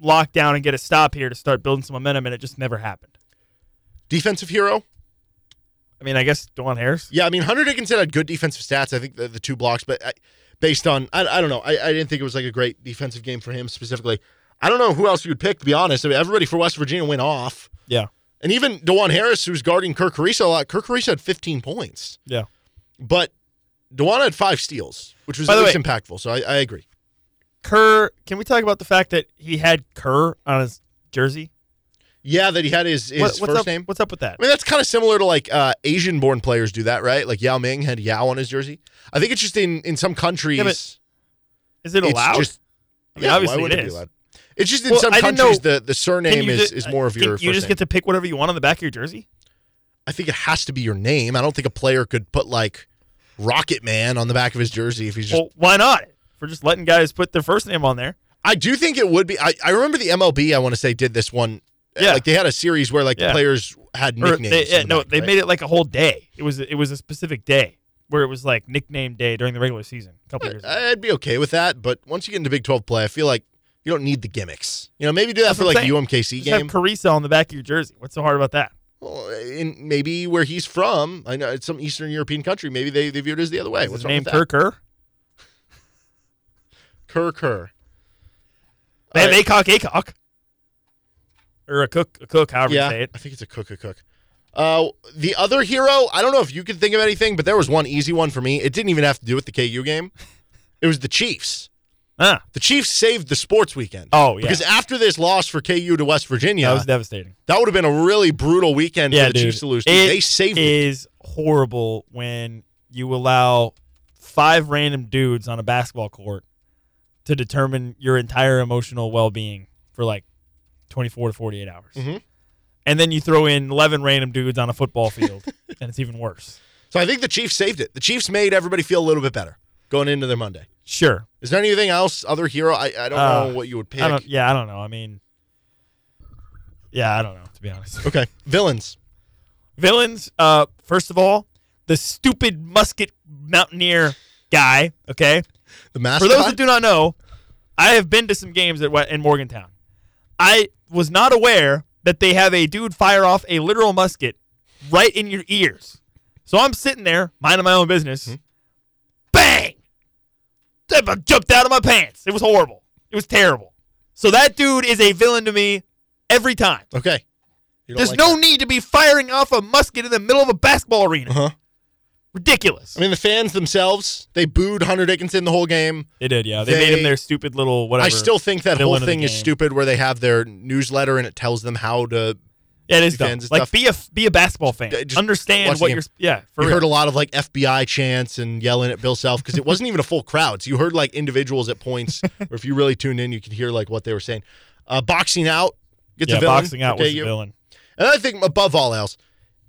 lock down and get a stop here to start building some momentum, and it just never happened. defensive hero. I mean, I guess Dajuan Harris. Yeah, I mean Hunter Dickinson had good defensive stats. I think the, the two blocks, but I, based on I, I don't know, I, I didn't think it was like a great defensive game for him specifically. I don't know who else you would pick to be honest. I mean, everybody for West Virginia went off, Yeah, and even Dajuan Harris, who's guarding Kerr Kriisa a lot. Kerr Kriisa had 15 points, yeah. but Dajuan had five steals, which was By the least way- impactful. So I, I agree. Kerr, can we talk about the fact that he had Kerr on his jersey? Yeah, that he had his, his What- what's first up, name. What's up with that? I mean, that's kind of similar to like uh, Asian born players do that, right? Like Yao Ming had Yao on his jersey. I think it's just in, in some countries. but Is it allowed? just I mean, yeah, obviously it be allowed? It's just in Well, some countries know- the, the surname is, ju- is more of your You just name. get to pick whatever you want on the back of your jersey. I think it has to be your name. I don't think a player could put like Rocket Man on the back of his jersey if he's just. Well, why not? For just letting guys put their first name on there. I do think it would be. I, I remember the MLB. I want to say did this one. uh, Yeah. like they had a series where like the Yeah. players had nicknames. they, yeah, the no, they right? made it like a whole day. It was it was a specific day where it was like nickname day during the regular season a couple years ago. I'd be okay with that, but once you get into Big Twelve play, I feel like you don't need the gimmicks. You know, maybe do that That's for like I'm a UMKC Just game. have Kriisa on the back of your jersey. What's so hard about that? Well, in maybe where he's from, I know it's some Eastern European country. Maybe they, they view it as the other way. Is What's his name with Kerr? Kerr? Kerr Kerr. They have All right. Akok Akok. Or a cook, a cook, however yeah, you say it. I think it's a cook a cook. Uh, the other hero, I don't know if you can think of anything, but there was one easy one for me. It didn't even have to do with the KU game. It was the Chiefs. Ah, The Chiefs saved the sports weekend. Oh, yeah. Because after this loss for KU to West Virginia, that was devastating. that would have been a really brutal weekend Yeah, for the dude. Chiefs to lose. It They saved it. is horrible when you allow five random dudes on a basketball court to determine your entire emotional well-being for like 24 to 48 hours. Mhm. And then you throw in 11 random dudes on a football field and it's even worse. So I think the Chiefs saved it. The Chiefs made everybody feel a little bit better going into their Monday. Sure. Is there anything else, other hero? I, I don't Uh, know what you would pick. I don't yeah, I don't know. I mean Yeah, I don't know to be honest. Okay, villains. Villains, uh first of all, the stupid musket mountaineer guy, okay? The mascot. For those that do not know, I have been to some games at in Morgantown. I was not aware that they have a dude fire off a literal musket right in your ears. So I'm sitting there, minding my own business. Hmm. Bang! I jumped out of my pants. It was horrible. It was terrible. So that dude is a villain to me every time. okay. There's like no that. need to be firing off a musket in the middle of a basketball arena. Uh-huh. Ridiculous. I mean, the fans themselves, they booed Hunter Dickinson the whole game. they did, yeah. They, They- made him their stupid little whatever. I still think that whole villain of the thing is game. stupid where they have their newsletter and it tells them how to. Yeah, it is the dumb. fans and Like stuff. be a be a basketball fan. D- just Understand the what game. you're. Yeah, for you real. heard a lot of like FBI chants and yelling at Bill Self because it wasn't even a full crowd. So you heard like individuals at points, or if you really tuned in, you could hear like what they were saying. Uh, boxing out gets yeah, a villain. boxing out okay, was you- the villain. And I think above all else,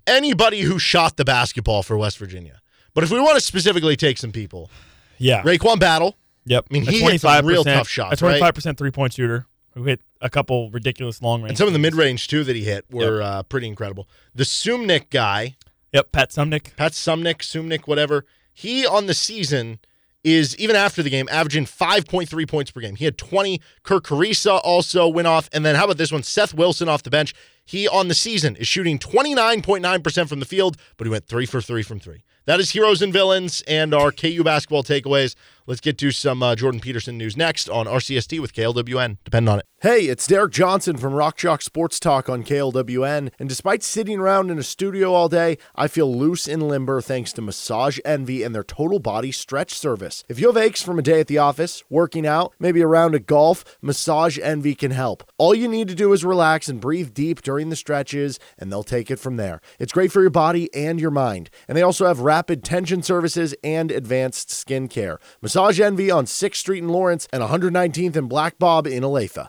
anybody who shot the basketball for West Virginia. But if we want to specifically take some people, Yeah. RaeQuan Battle, Yep. I mean, he hit some real tough shots, A 25% three point shooter who hit a couple ridiculous long range. and some of the mid range too that he hit were uh, pretty incredible. The Suemnick guy, Yep. Pat Suemnick. Pat Suemnick, Suemnick, whatever, he on the season is even after the game averaging 5.3 points per game. He had 20. Kerr Kriisa also went off. And then how about this one? Seth Wilson off the bench. He on the season is shooting 29.9% from the field, but he went three for three from three. That is heroes and villains and our KU basketball takeaways. Let's get to some uh, Jordan Peterson news next on RCST with KLWN. Depend on it. Hey, it's Derek Johnson from Rock Sports Talk on KLWN. And despite sitting around in a studio all day, I feel loose and limber thanks to Massage Envy and their total body stretch service. If you have aches from a day at the office, working out, maybe a round of golf, Massage Envy can help. All you need to do is relax and breathe deep during the stretches, and they'll take it from there. It's great for your body and your mind. And they also have rapid tension services and advanced skin care. Massage Envy on 6th Street in Lawrence and 119th and Black Bob in Olathe.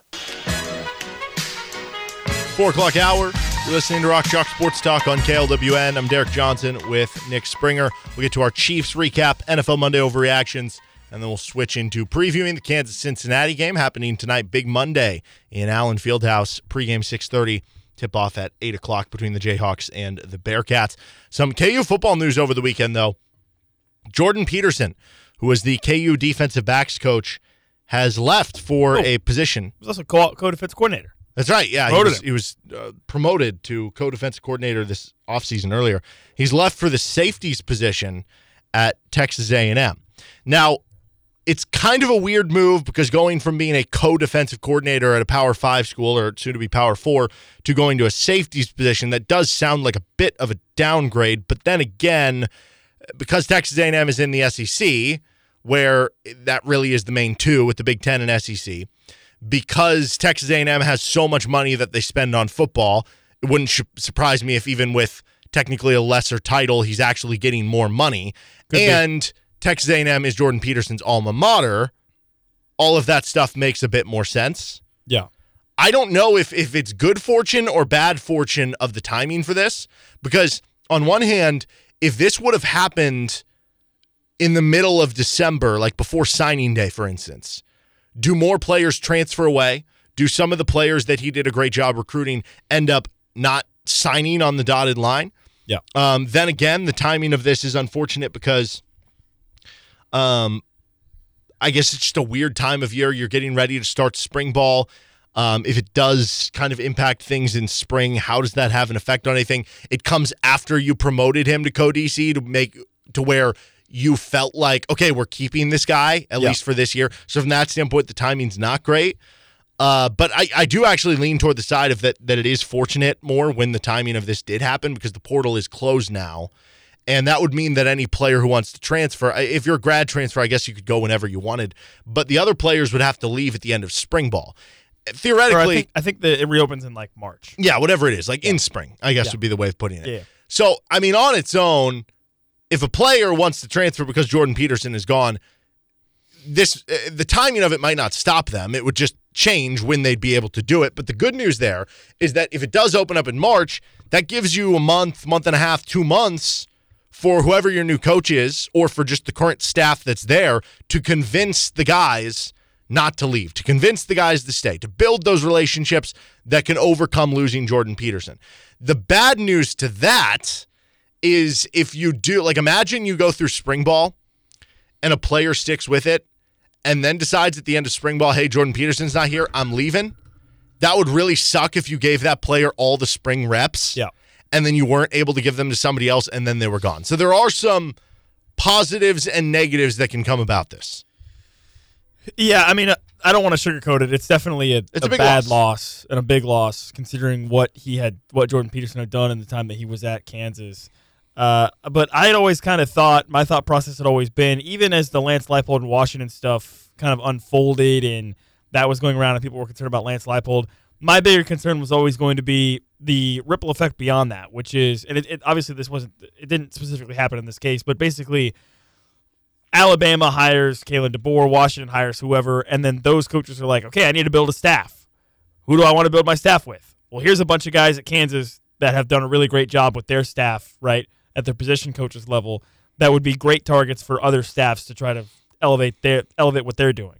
Four o'clock hour. You're listening to Rock Chalk Sports Talk on KLWN. I'm Derek Johnson with Nick Springer. We'll get to our Chiefs recap, NFL Monday overreactions, and then we'll switch into previewing the Kansas Cincinnati game happening tonight, Big Monday in Allen Fieldhouse. Pregame 6:30. Tip off at 8 o'clock between the Jayhawks and the Bearcats. Some KU football news over the weekend, though. Jordan Peterson, who was the KU defensive backs coach, has left for Oh. a position He was also co co-defense coordinator. that's right. Yeah, he was, he was uh, promoted to co-defensive coordinator this offseason earlier. He's left for the safeties position at Texas A&M. Now, it's kind of a weird move because going from being a co-defensive coordinator at a Power 5 school or soon to be Power 4 to going to a safeties position that does sound like a bit of a downgrade, but then again, because Texas A&M is in the SEC where that really is the main two with the Big 10 and SEC, because Texas A&M has so much money that they spend on football, it wouldn't sh- surprise me if even with technically a lesser title, he's actually getting more money. Could be. and Texas A&M is Jordan Peterson's alma mater. All of that stuff makes a bit more sense. Yeah. I don't know if if it's good fortune or bad fortune of the timing for this because on one hand, if this would have happened in the middle of December, like before signing day, for instance, do more players transfer away? Do some of the players that he did a great job recruiting end up not signing on the dotted line? Yeah. Um, then again, the timing of this is unfortunate because um, I guess it's just a weird time of year. You're getting ready to start spring ball. Um, if it does kind of impact things in spring, how does that have an effect on anything? It comes after you promoted him to co DC to make to where you felt like, okay, we're keeping this guy at Yeah. least for this year. So from that standpoint, the timing's not great. Uh, but I, I do actually lean toward the side of that that it is fortunate more when the timing of this did happen because the portal is closed now. And that would mean that any player who wants to transfer, if you're a grad transfer, I guess you could go whenever you wanted. But the other players would have to leave at the end of spring ball. Or I Theoretically, think, I think that it reopens in like March. yeah, whatever it is, like in spring, I guess Yeah. would be the way of putting it. Yeah. So, I mean, on its own, if a player wants to transfer because Jordan Peterson is gone, this uh, the timing of it might not stop them. It would just change when they'd be able to do it. But the good news there is that if it does open up in March, that gives you a month, month and a half, two months for whoever your new coach is, or for just the current staff that's there to convince the guys not to leave, to convince the guys to stay, to build those relationships that can overcome losing Jordan Peterson. The bad news to that is if you do, like, imagine you go through spring ball and a player sticks with it and then decides at the end of spring ball, hey, Jordan Peterson's not here, I'm leaving. That would really suck if you gave that player all the spring reps Yeah. and then you weren't able to give them to somebody else and then they were gone. So there are some positives and negatives that can come about this. Yeah, I mean, uh, I don't want to sugarcoat it. It's definitely a, It's a a, bad loss. loss. and a big loss considering what he had, what Jordan Peterson had done in the time that he was at Kansas. Uh, but I had always kind of thought my thought process had always been even as the Lance Leipold and Washington stuff kind of unfolded and that was going around and people were concerned about Lance Leipold. My bigger concern was always going to be the ripple effect beyond that, which is, and it, it obviously this wasn't, it didn't specifically happen in this case, but basically Alabama hires Kalen DeBoer, Washington hires whoever, and then those coaches are like, okay, I need to build a staff. Who do I want to build my staff with? Well, here's a bunch of guys at Kansas that have done a really great job with their staff, right, at their position coaches level, that would be great targets for other staffs to try to elevate their elevate what they're doing.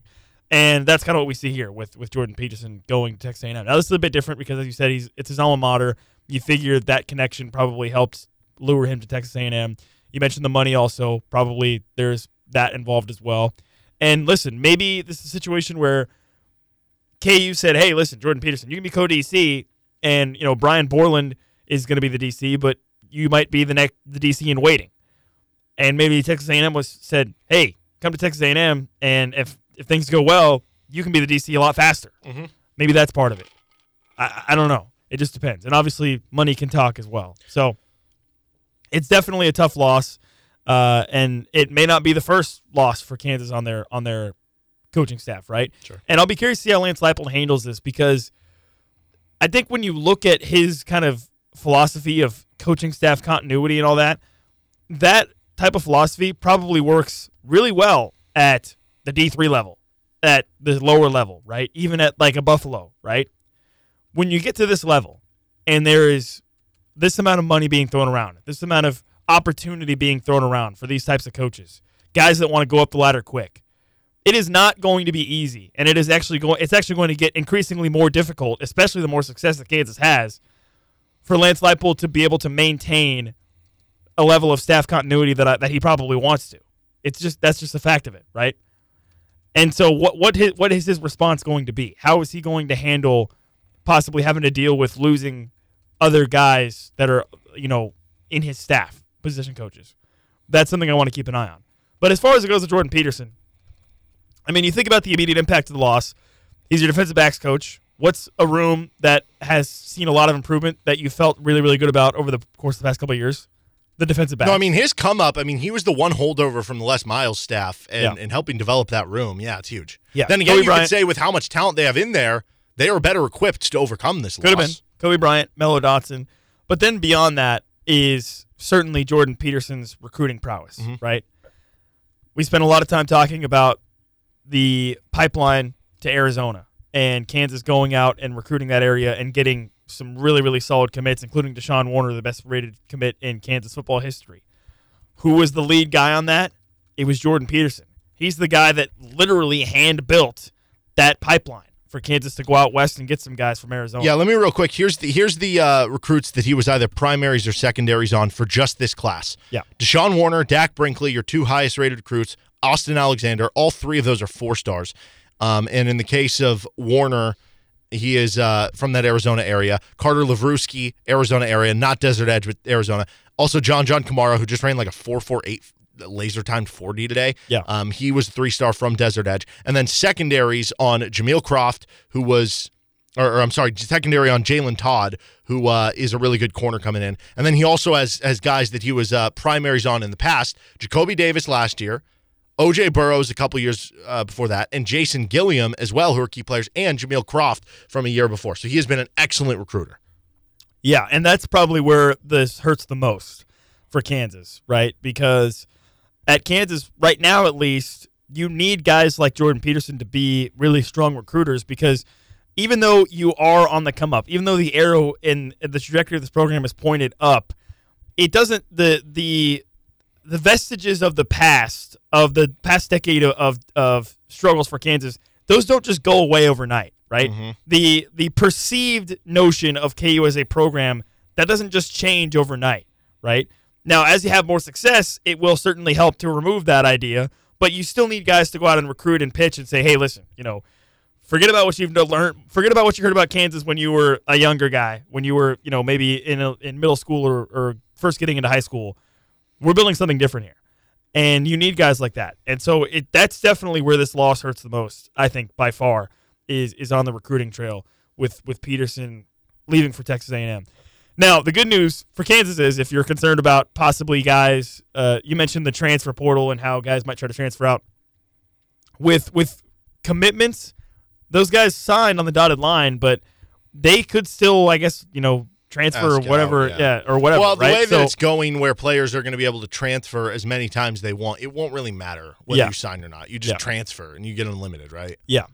And that's kind of what we see here with with Jordan Peterson going to Texas A&M. Now this is a bit different because, as you said, he's it's his alma mater. You figure that connection probably helped lure him to Texas A&M. You mentioned the money also. Probably there's that involved as well. And listen, maybe this is a situation where KU said, "Hey, listen, Jordan Peterson, you can be co-DC, and you know Brian Borland is going to be the DC, but you might be the next the DC in waiting." And maybe Texas A&M was said, "Hey, come to Texas A&M, and if if things go well, you can be the DC a lot faster." Mm-hmm. Maybe that's part of it. I, I don't know. It just depends, and obviously money can talk as well. So it's definitely a tough loss, uh, and it may not be the first loss for Kansas on their on their coaching staff, right? Sure. And I'll be curious to see how Lance Leipold handles this because I think when you look at his kind of philosophy of coaching staff continuity and all that, that type of philosophy probably works really well at the D3 level, at the lower level, right? Even at like a Buffalo, right? When you get to this level and there is this amount of money being thrown around, this amount of opportunity being thrown around for these types of coaches, guys that want to go up the ladder quick. It is not going to be easy, and it is actually going. It's actually going to get increasingly more difficult, especially the more success that Kansas has, for Lance Leipold to be able to maintain a level of staff continuity that I, that he probably wants to. It's just that's just a fact of it, right? And so, what what his, what is his response going to be? How is he going to handle possibly having to deal with losing other guys that are you know in his staff, position coaches? That's something I want to keep an eye on. But as far as it goes with Jordan Peterson, I mean, you think about the immediate impact of the loss. He's your defensive backs coach. What's a room that has seen a lot of improvement that you felt really, really good about over the course of the past couple of years? The defensive back. No, I mean his come up. I mean he was the one holdover from the Les Miles staff and, Yeah. and helping develop that room. Yeah, it's huge. Yeah. Then again, Cobee you Bryant- could say with how much talent they have in there, they are better equipped to overcome this Could have been loss. Cobee Bryant, Mello Dotson. But then beyond that is certainly Jordan Peterson's recruiting prowess, Mhm. right? We spent a lot of time talking about the pipeline to Arizona and Kansas going out and recruiting that area and getting some really, really solid commits, including Deshaun Warner, the best rated commit in Kansas football history. Who was the lead guy on that? It was Jordan Peterson. He's the guy that literally hand built that pipeline for Kansas to go out west and get some guys from Arizona. Yeah, let me real quick. Here's the here's the uh, recruits that he was either primaries or secondaries on for just this class. Yeah. Deshaun Warner, Dak Brinkley, your two highest rated recruits. Austin Alexander, all three of those are four stars. Um, and in the case of Warner, he is uh, from that Arizona area. Carter Lavruski, Arizona area, not Desert Edge, but Arizona. Also, John John Kamara, who just ran like a four four eight laser timed 40 today. Yeah. Um, he was a three star from Desert Edge. And then secondaries on Jameel Croft, who was or, or I'm sorry, secondary on Jalen Todd, who uh, is a really good corner coming in. And then he also has has guys that he was uh, primaries on in the past. Jacoby Davis last year, OJ Burroughs a couple years uh, before that, and Jason Gilliam as well, who are key players, and Jameel Croft from a year before. So he has been an excellent recruiter. Yeah, and that's probably where this hurts the most for Kansas, right? Because at Kansas, right now at least, you need guys like Jordan Peterson to be really strong recruiters because even though you are on the come up, even though the arrow in the trajectory of this program is pointed up, it doesn't the the the vestiges of the past of the past decade of of, struggles for Kansas, those don't just go away overnight, right? Mm-hmm. The the perceived notion of KU as a program that doesn't just change overnight, right? Now, as you have more success, it will certainly help to remove that idea, but you still need guys to go out and recruit and pitch and say, "Hey, listen, you know, forget about what you've learned. Forget about what you heard about Kansas when you were a younger guy, when you were, you know, maybe in a, in middle school or, or first getting into high school. We're building something different here, and you need guys like that. And so it that's definitely where this loss hurts the most. I think by far is is on the recruiting trail with with Peterson leaving for Texas A&M. Now, the good news for Kansas is if you're concerned about possibly guys, uh, you mentioned the transfer portal and how guys might try to transfer out. With with commitments, those guys signed on the dotted line, but they could still, I guess, you know, transfer or Ask out, whatever, yeah. yeah. or whatever. well, the right? way that So- it's going, where players are going to be able to transfer as many times they want, it won't really matter whether Yeah. you sign or not. You just Yeah. transfer and you get unlimited, right? Yeah.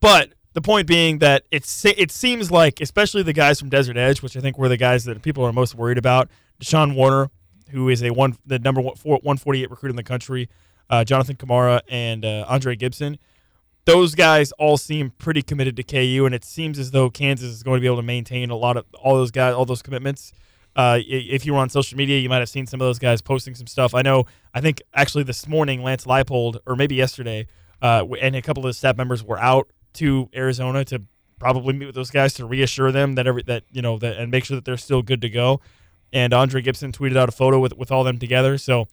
But the point being that it's it seems like, especially the guys from Desert Edge, which I think were the guys that people are most worried about. Deshaun Warner, who is a one the number one, four, 148 recruit in the country, uh, Jonathan Kamara and uh, Andre Gibson. Those guys all seem pretty committed to KU, and it seems as though Kansas is going to be able to maintain a lot of all those guys, all those commitments. Uh, if you were on social media, you might have seen some of those guys posting some stuff. I know. I think actually this morning, Lance Leipold, or maybe yesterday, uh, and a couple of the staff members were out to Arizona to probably meet with those guys to reassure them that every that you know that and make sure that they're still good to go. And Andre Gibson tweeted out a photo with with all them together. So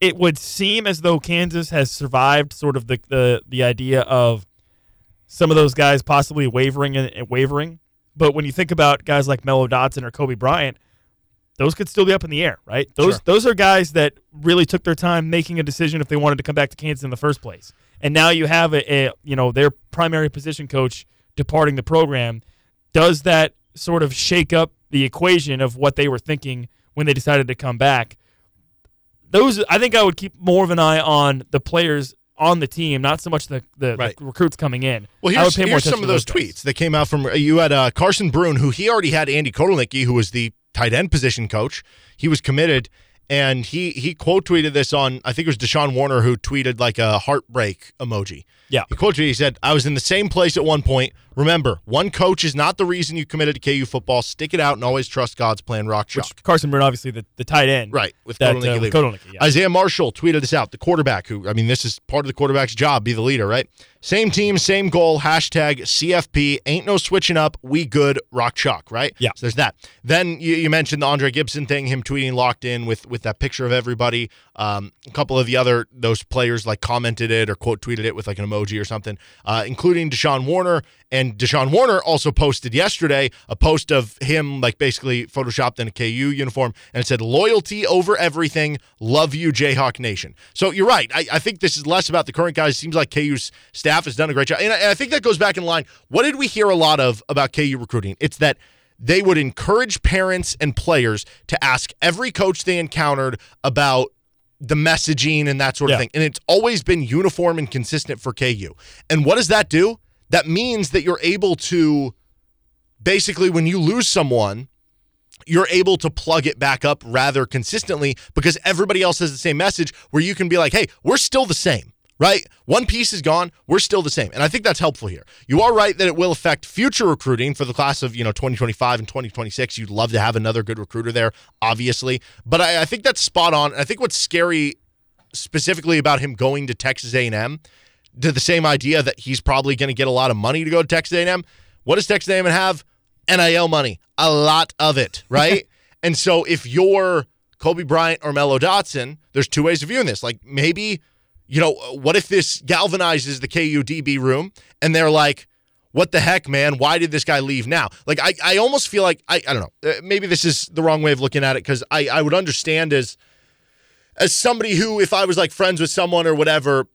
it would seem as though Kansas has survived sort of the the, the idea of some of those guys possibly wavering and wavering. But when you think about guys like Mello Dotson or Cobee Bryant, those could still be up in the air, right? Those Sure. those are guys that really took their time making a decision if they wanted to come back to Kansas in the first place. And now you have a, a you know their primary position coach departing the program. Does that sort of shake up the equation of what they were thinking when they decided to come back? Those I think I would keep more of an eye on the players on the team, not so much the the, Right. the recruits coming in. Well, I would here's, pay here's some of to those tweets that came out from you had uh, Carson Brune, who he already had Andy Kotelnicki, who was the tight end position coach. He was committed, and he he quote tweeted this on I think it was Deshaun Warner who tweeted like a heartbreak emoji. Yeah. He quote tweeted, he said, "I was in the same place at one point. Remember, one coach is not the reason you committed to KU football. Stick it out and always trust God's plan. Rock chalk." Which Carson Brown, obviously the, the tight end, Right, with that, Kotelnicki uh, with yeah. Isaiah Marshall tweeted this out. The quarterback, who I mean, this is part of the quarterback's job, be the leader, right? Same team, same goal. Hashtag CFP. Ain't no switching up. We good. Rock chalk, right? Yeah. So there's that. Then you, you mentioned the Andre Gibson thing, him tweeting locked in with with that picture of everybody. Um, a couple of the other those players like commented it or quote tweeted it with like an emoji or something, uh, including Deshaun Warner. And Deshaun Warner also posted yesterday a post of him like basically photoshopped in a KU uniform and it said loyalty over everything. Love you, Jayhawk Nation. So you're right. I, I think this is less about the current guys. It seems like KU's staff has done a great job. And I, and I think that goes back in line. What did we hear a lot of about KU recruiting? It's that they would encourage parents and players to ask every coach they encountered about the messaging and that sort of Yeah. thing. And it's always been uniform and consistent for KU. And what does that do? That means that you're able to basically, when you lose someone, you're able to plug it back up rather consistently because everybody else has the same message where you can be like, hey, we're still the same. Right? One piece is gone, we're still the same. And I think that's helpful here. You are right that it will affect future recruiting for the class of, you know, 2025 and 2026. You'd love to have another good recruiter there, obviously. But I, I think that's spot on. I think what's scary specifically about him going to Texas A&M to the same idea that he's probably going to get a lot of money to go to Texas A&M. What does Texas A&M have? NIL money, a lot of it, right? and so if you're Cobee Bryant or Mello Dotson, there's two ways of viewing this. Like maybe, you know, what if this galvanizes the KU DB room and they're like, what the heck, man? Why did this guy leave now? Like, I, I almost feel like, I, I don't know, uh, maybe this is the wrong way of looking at it because I, I would understand as, as somebody who, if I was like friends with someone or whatever,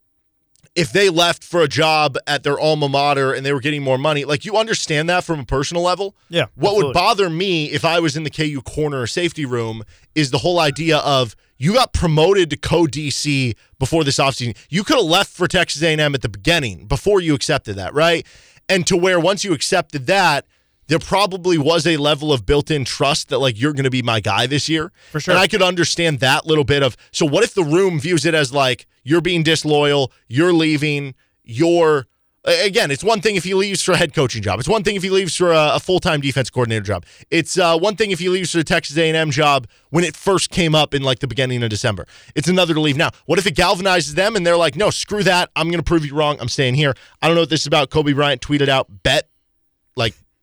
if they left for a job at their alma mater and they were getting more money, like you understand that from a personal level. Yeah, What would bother me if I was in the KU corner safety room is the whole idea of you got promoted to co DC before this offseason. You could have left for Texas A&M at the beginning before you accepted that, right? And to where once you accepted that, there probably was a level of built-in trust that like you're going to be my guy this year. For sure. And I could understand that little bit of so what if the room views it as like you're being disloyal, you're leaving, you're again, it's one thing if he leaves for a head coaching job. It's one thing if he leaves for a, a full-time defense coordinator job. It's uh, one thing if he leaves for the Texas A&M job when it first came up in like the beginning of December. It's another to leave now. What if it galvanizes them and they're like, no, screw that. I'm going to prove you wrong. I'm staying here. I don't know what this is about. Cobee Bryant tweeted out, bet,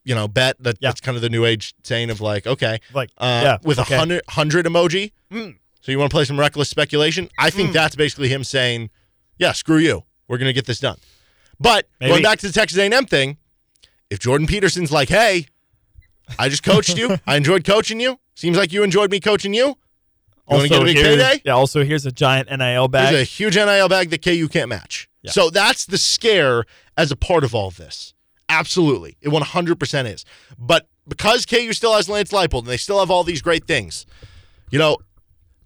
you know, bet. That, Yeah. That's kind of the new age saying of like, okay, Like, uh, yeah, with a okay. hundred hundred emoji. Hmm. So you want to play some reckless speculation? I think that's basically him saying, "Yeah, screw you. We're going to get this done." But Maybe. going back to the Texas A&M thing, if Jordan Peterson's like, "Hey, I just coached you. I enjoyed coaching you. Seems like you enjoyed me coaching you. You to get a big payday? Yeah. Also, here's a giant NIL bag. There's a huge NIL bag that KU can't match. Yeah. So that's the scare as a part of all this. Absolutely. It 100% is. But because KU still has Lance Leipold and they still have all these great things, you know,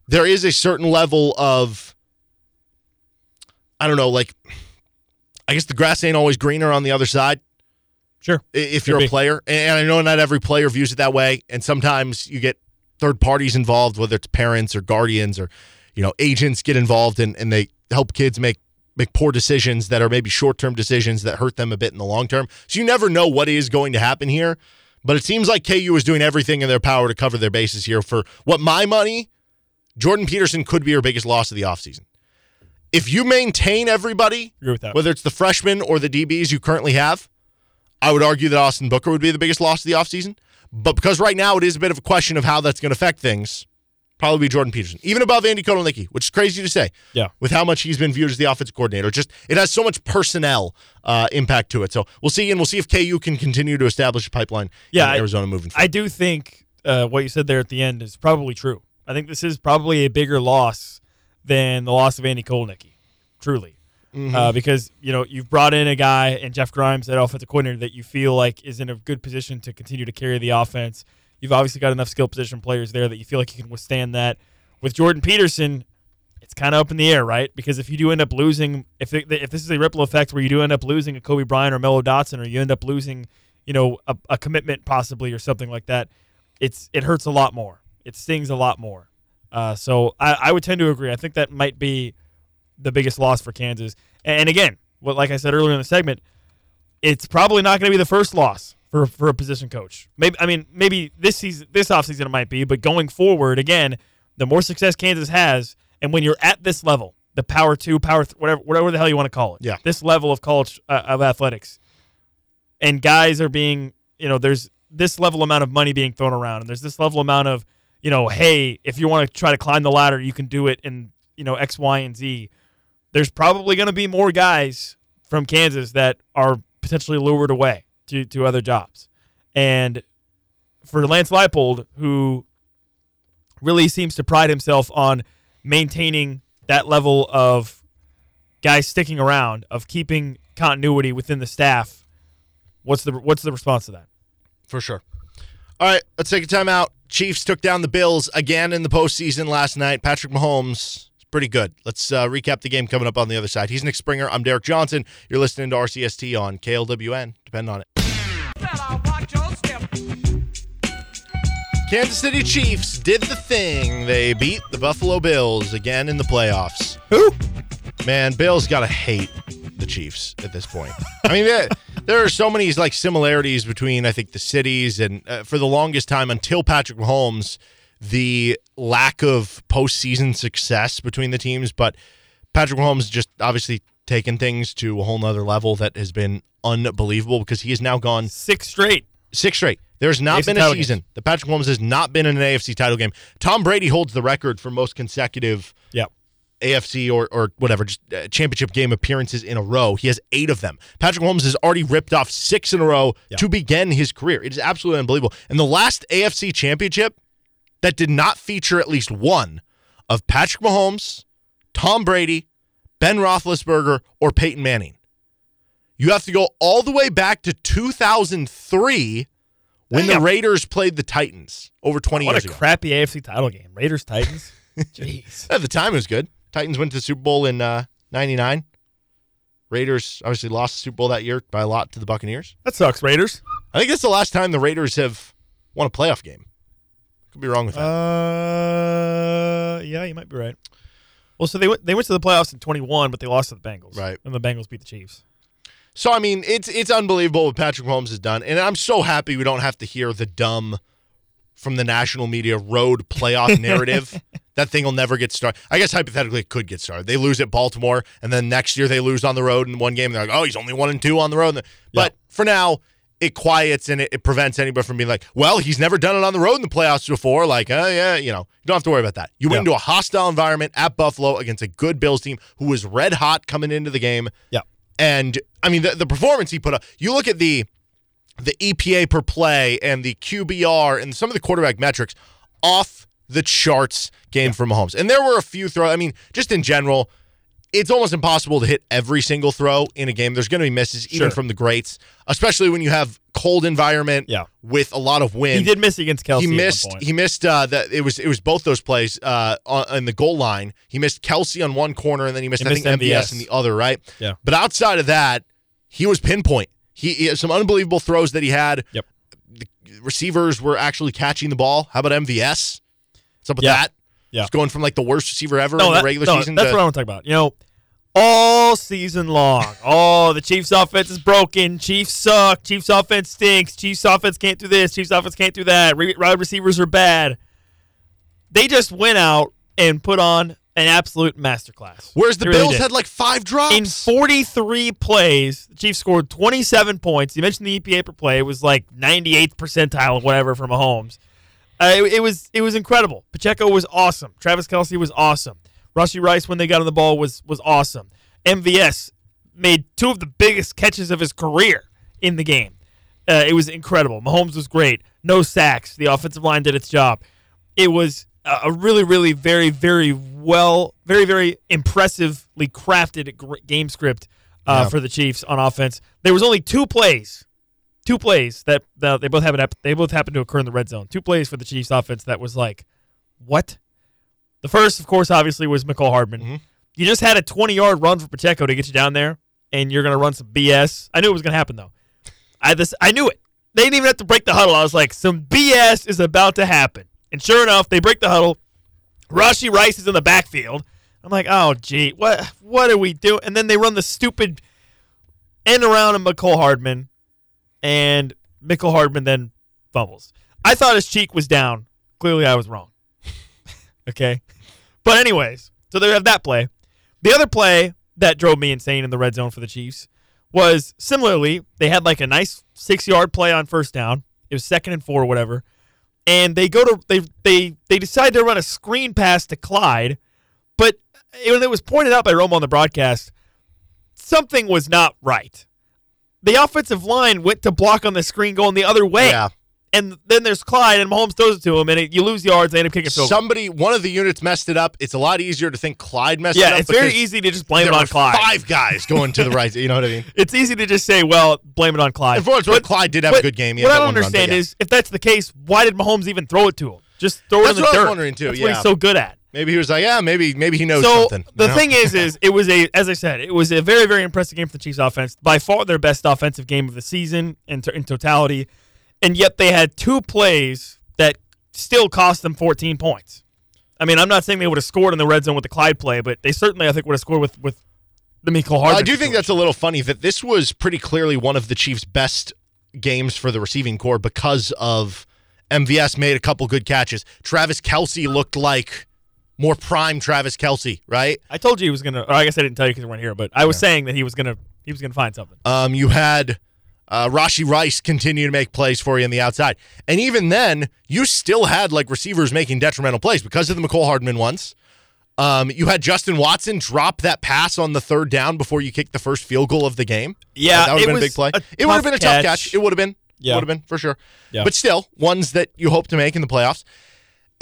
there is a certain level of, I don't know, like, I guess the grass ain't always greener on the other side. Sure. if Could you're be. a player. And I know not every player views it that way. And sometimes you get third parties involved, whether it's parents or guardians or, you know, agents get involved and, and they help kids make make poor decisions that are maybe short term decisions that hurt them a bit in the long term. So you never know what is going to happen here. But it seems like KU is doing everything in their power to cover their bases here. For what my money, Jordan Peterson could be your biggest loss of the offseason. If you maintain everybody, Agree with that. whether it's the freshmen or the DBs you currently have, I would argue that Austin Booker would be the biggest loss of the offseason. But because right now it is a bit of a question of how that's going to affect things, probably be Jordan Peterson, even above Andy Kotelnicki, which is crazy to say. Yeah. With how much he's been viewed as the offensive coordinator, just it has so much personnel uh, impact to it. So we'll see, and we'll see if KU can continue to establish a pipeline Yeah, in I- Arizona moving forward. I do think uh, what you said there at the end is probably true. I think this is probably a bigger loss than the loss of Andy Kotelnicki, truly. Mm-hmm. Uh, because you know you've brought in a guy and Jeff Grimes, that offensive coordinator, that you feel like is in a good position to continue to carry the offense. You've obviously got enough skill position players there that you feel like you can withstand that. With Jordan Peterson, it's kind of up in the air, right? Because if you do end up losing, if it, if this is a ripple effect where you do end up losing a Cobee Bryant or Mello Dotson, or you end up losing, you know, a, a commitment possibly or something like that, it's it hurts a lot more. It stings a lot more. Uh, so I, I would tend to agree. I think that might be the biggest loss for Kansas. And again, what like I said earlier in the segment, it's probably not going to be the first loss for for a position coach. Maybe I mean maybe this season, this offseason it might be, but going forward, again, the more success Kansas has, and when you're at this level, the power two, power th- whatever whatever the hell you want to call it, Yeah. this level of college uh, of athletics, and guys are being you know there's this level amount of money being thrown around, and there's this level amount of you know hey if you want to try to climb the ladder, you can do it in you know X, Y, and Z. There's probably going to be more guys from Kansas that are potentially lured away to, to other jobs. And for Lance Leipold, who really seems to pride himself on maintaining that level of guys sticking around, of keeping continuity within the staff, what's the what's the response to that? For sure. All right, let's take a time out. Chiefs took down the Bills again in the postseason last night. Patrick Mahomes is pretty good. Let's uh, recap the game coming up on the other side. He's Nick Springer. I'm Derek Johnson. You're listening to RCST on KLWN. Depend on it. Kansas City Chiefs did the thing. They beat the Buffalo Bills again in the playoffs. Who? Man, Bills gotta hate the Chiefs at this point. I mean, there, there are so many like similarities between I think the cities, and uh, for the longest time until Patrick Mahomes, the lack of postseason success between the teams. But Patrick Mahomes just obviously taken things to a whole nother level that has been unbelievable because he has now gone Six straight. six straight. There's not AFC been a title season The Patrick Mahomes has not been in an AFC title game. Tom Brady holds the record for most consecutive Yep. AFC or or whatever just uh, championship game appearances in a row. He has eight of them. Patrick Mahomes has already ripped off six in a row Yeah. to begin his career. It is absolutely unbelievable. And the last AFC championship that did not feature at least one of Patrick Mahomes, Tom Brady, Ben Roethlisberger, or Peyton Manning. You have to go all the way back to 2003 when the Raiders played the Titans over 20 What years a crappy AFC title game. Raiders Titans. Jeez. At the time, it was good. Titans went to the Super Bowl in uh, 99. Raiders obviously lost the Super Bowl that year by a lot to the Buccaneers. That sucks, Raiders. I think that's the last time the Raiders have won a playoff game. Could be wrong with that. Uh, yeah, you might be right. Well, so they went they went to the playoffs in 21, but they lost to the Bengals. Right. And the Bengals beat the Chiefs. So I mean, it's it's unbelievable what Patrick Mahomes has done, and I'm so happy we don't have to hear the dumb from the national media road playoff narrative. That thing will never get started. I guess hypothetically it could get started. They lose at Baltimore, and then next year they lose on the road in one game. And they're like, oh, he's only one and two on the road. But for now, it quiets and it, it prevents anybody from being like, well, he's never done it on the road in the playoffs before. Like, oh yeah, you know, you don't have to worry about that. You went Yeah. into a hostile environment at Buffalo against a good Bills team who was red hot coming into the game. Yeah. And I mean, the, the performance he put up, you look at the the EPA per play and the QBR and some of the quarterback metrics off the charts game for Mahomes. And there were a few throws. I mean, just in general, it's almost impossible to hit every single throw in a game. There's going to be misses, even Sure. from the greats, especially when you have cold environment Yeah. with a lot of wind He did miss against Kelce. he at missed. point. He missed. Uh, that it was. It was both those plays uh, on, in the goal line. He missed Kelce on one corner, and then he missed. He I missed think MVS MVS. in the other. Right. Yeah. But outside of that, he was pinpoint. He, he had some unbelievable throws that he had. Yep. The receivers were actually catching the ball. How about MVS? What's up with Yeah. that? Yeah. He's going from like the worst receiver ever in No, the regular no, season that's to what I want to talk about. You know, all season long, oh, the Chiefs' offense is broken. Chiefs suck. Chiefs' offense stinks. Chiefs' offense can't do this. Chiefs' offense can't do that. Re- Wide receivers are bad. They just went out and put on an absolute masterclass. Whereas the really Bills did. had like five drops. In 43 plays, the Chiefs scored 27 points. You mentioned the EPA per play; it was like 98th percentile, or whatever, from Mahomes. Uh, it, it was it was incredible. Pacheco was awesome. Travis Kelce was awesome. Rashee Rice, when they got on the ball, was was awesome. MVS made two of the biggest catches of his career in the game. Uh, it was incredible. Mahomes was great. No sacks. The offensive line did its job. It was a really, really, very, very well, very, very impressively crafted game script uh, Yeah. for the Chiefs on offense. There was only two plays, two plays that, that they both happened. They both happened to occur in the red zone. Two plays for the Chiefs offense that was like, what? The first, of course, obviously was Mecole Hardman. Mm-hmm. You just had a 20 yard run for Pacheco to get you down there, and you're going to run some BS. I knew it was going to happen, though. I, this, I knew it. They didn't even have to break the huddle. I was like, some BS is about to happen. And sure enough, they break the huddle. Rashee Rice is in the backfield. I'm like, oh, gee, what what are we doing? And then they run the stupid end around of Mecole Hardman, and Mecole Hardman then fumbles. I thought his cheek was down. Clearly, I was wrong. okay. But, anyways, so they have that play. The other play that drove me insane in the red zone for the Chiefs was similarly, they had like a nice six yard play on first down. It was second and four or whatever. And they go to they they they decide to run a screen pass to Clyde, but uh, when it was pointed out by Romo on the broadcast, something was not right. The offensive line went to block on the screen going the other way. Yeah. And then there's Clyde, and Mahomes throws it to him, and it, you lose yards. They end up kicking field. Somebody, one of the units messed it up. It's a lot easier to think Clyde messed it Yeah, up. it's very easy to just blame it on Clyde. Five guys going to the right. You know what I mean? It's easy to just say, well, blame it on Clyde. And for what it's Clyde did have a good game. He what I don't one run, understand yeah. is if that's the case, why did Mahomes even throw it to him? Just throw it That's in the what I was wondering, too, That's what yeah. he's so good at. Maybe he was like, yeah, maybe maybe he knows so something. the you know? thing is, is it was a, as I said, it was a very, very impressive game for the Chiefs offense. By far their best offensive game of the season in, in totality, and yet they had two plays that still cost them 14 points. I mean, I'm not saying they would have scored in the red zone with the Clyde play, but they certainly, I think, would have scored with with the Mecole Hardman. I do think that's a little funny that this was pretty clearly one of the Chiefs' best games for the receiving core because of MVS made a couple good catches. Travis Kelce looked like more prime Travis Kelce, right? I told you he was gonna. Or I guess I didn't tell you because we weren't here, but I was saying that he was gonna. He was gonna find something. Um, you had uh, Rashee Rice continue to make plays for you on the outside, and even then, you still had like receivers making detrimental plays because of the Mecole Hardman ones. Um, you had Justin Watson drop that pass on the third down before you kicked the first field goal of the game. Yeah, that would have been a big play. a It would have been a tough catch. catch. It would have been. Yeah. Would have been for sure. Yeah. But still, ones that you hope to make in the playoffs.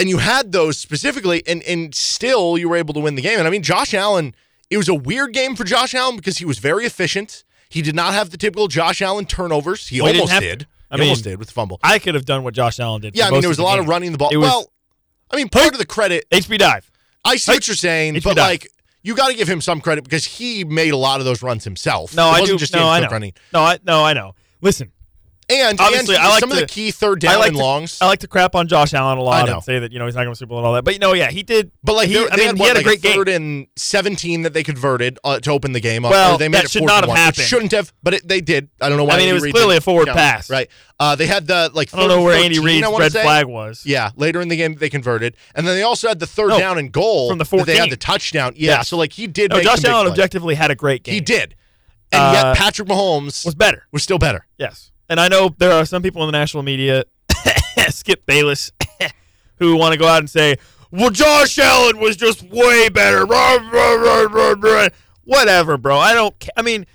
And you had those specifically, and and still you were able to win the game. And I mean, Josh Allen, it was a weird game for Josh Allen because he was very efficient. He did not have the typical Josh Allen turnovers. He Well, he almost have did. to. He I mean, almost did with the fumble. I could have done what Josh Allen did. Yeah, I mean, there was a lot game. of running the ball. Was- well, I mean, part of the credit, HB dive. I see what you're saying, but dive. like, you got to give him some credit because he made a lot of those runs himself. No, it I do. just no, I know. running. No, I no, I know. Listen, And, obviously, and I like some to, of the key third I down like and to- longs. I like to crap on Josh Allen a lot I and say that you know he's not going to Super Bowl and all that. But you know, yeah, he did. But like, he, I mean, had, he what, had a great game. third and seventeen that they converted uh, to open the game. up, Well, they made that it should fourth not have one, happened. Shouldn't have, but it, they did. I don't know why. I mean, it was clearly a forward count, pass. right? Uh, they had the like. I don't know where third Andy 13, Reid's I red say. flag was. Yeah, later in the game they converted, and then they also had the third No, down and goal from the that They had the touchdown. Yeah, so like he did. Josh Allen objectively had a great game. He did, and Uh, yet Patrick Mahomes was better. was still better. Yes. And I know there are some people in the national media, Skip Bayless, who want to go out and say, well, Josh Allen was just way better. Whatever, bro. I don't ca- I mean,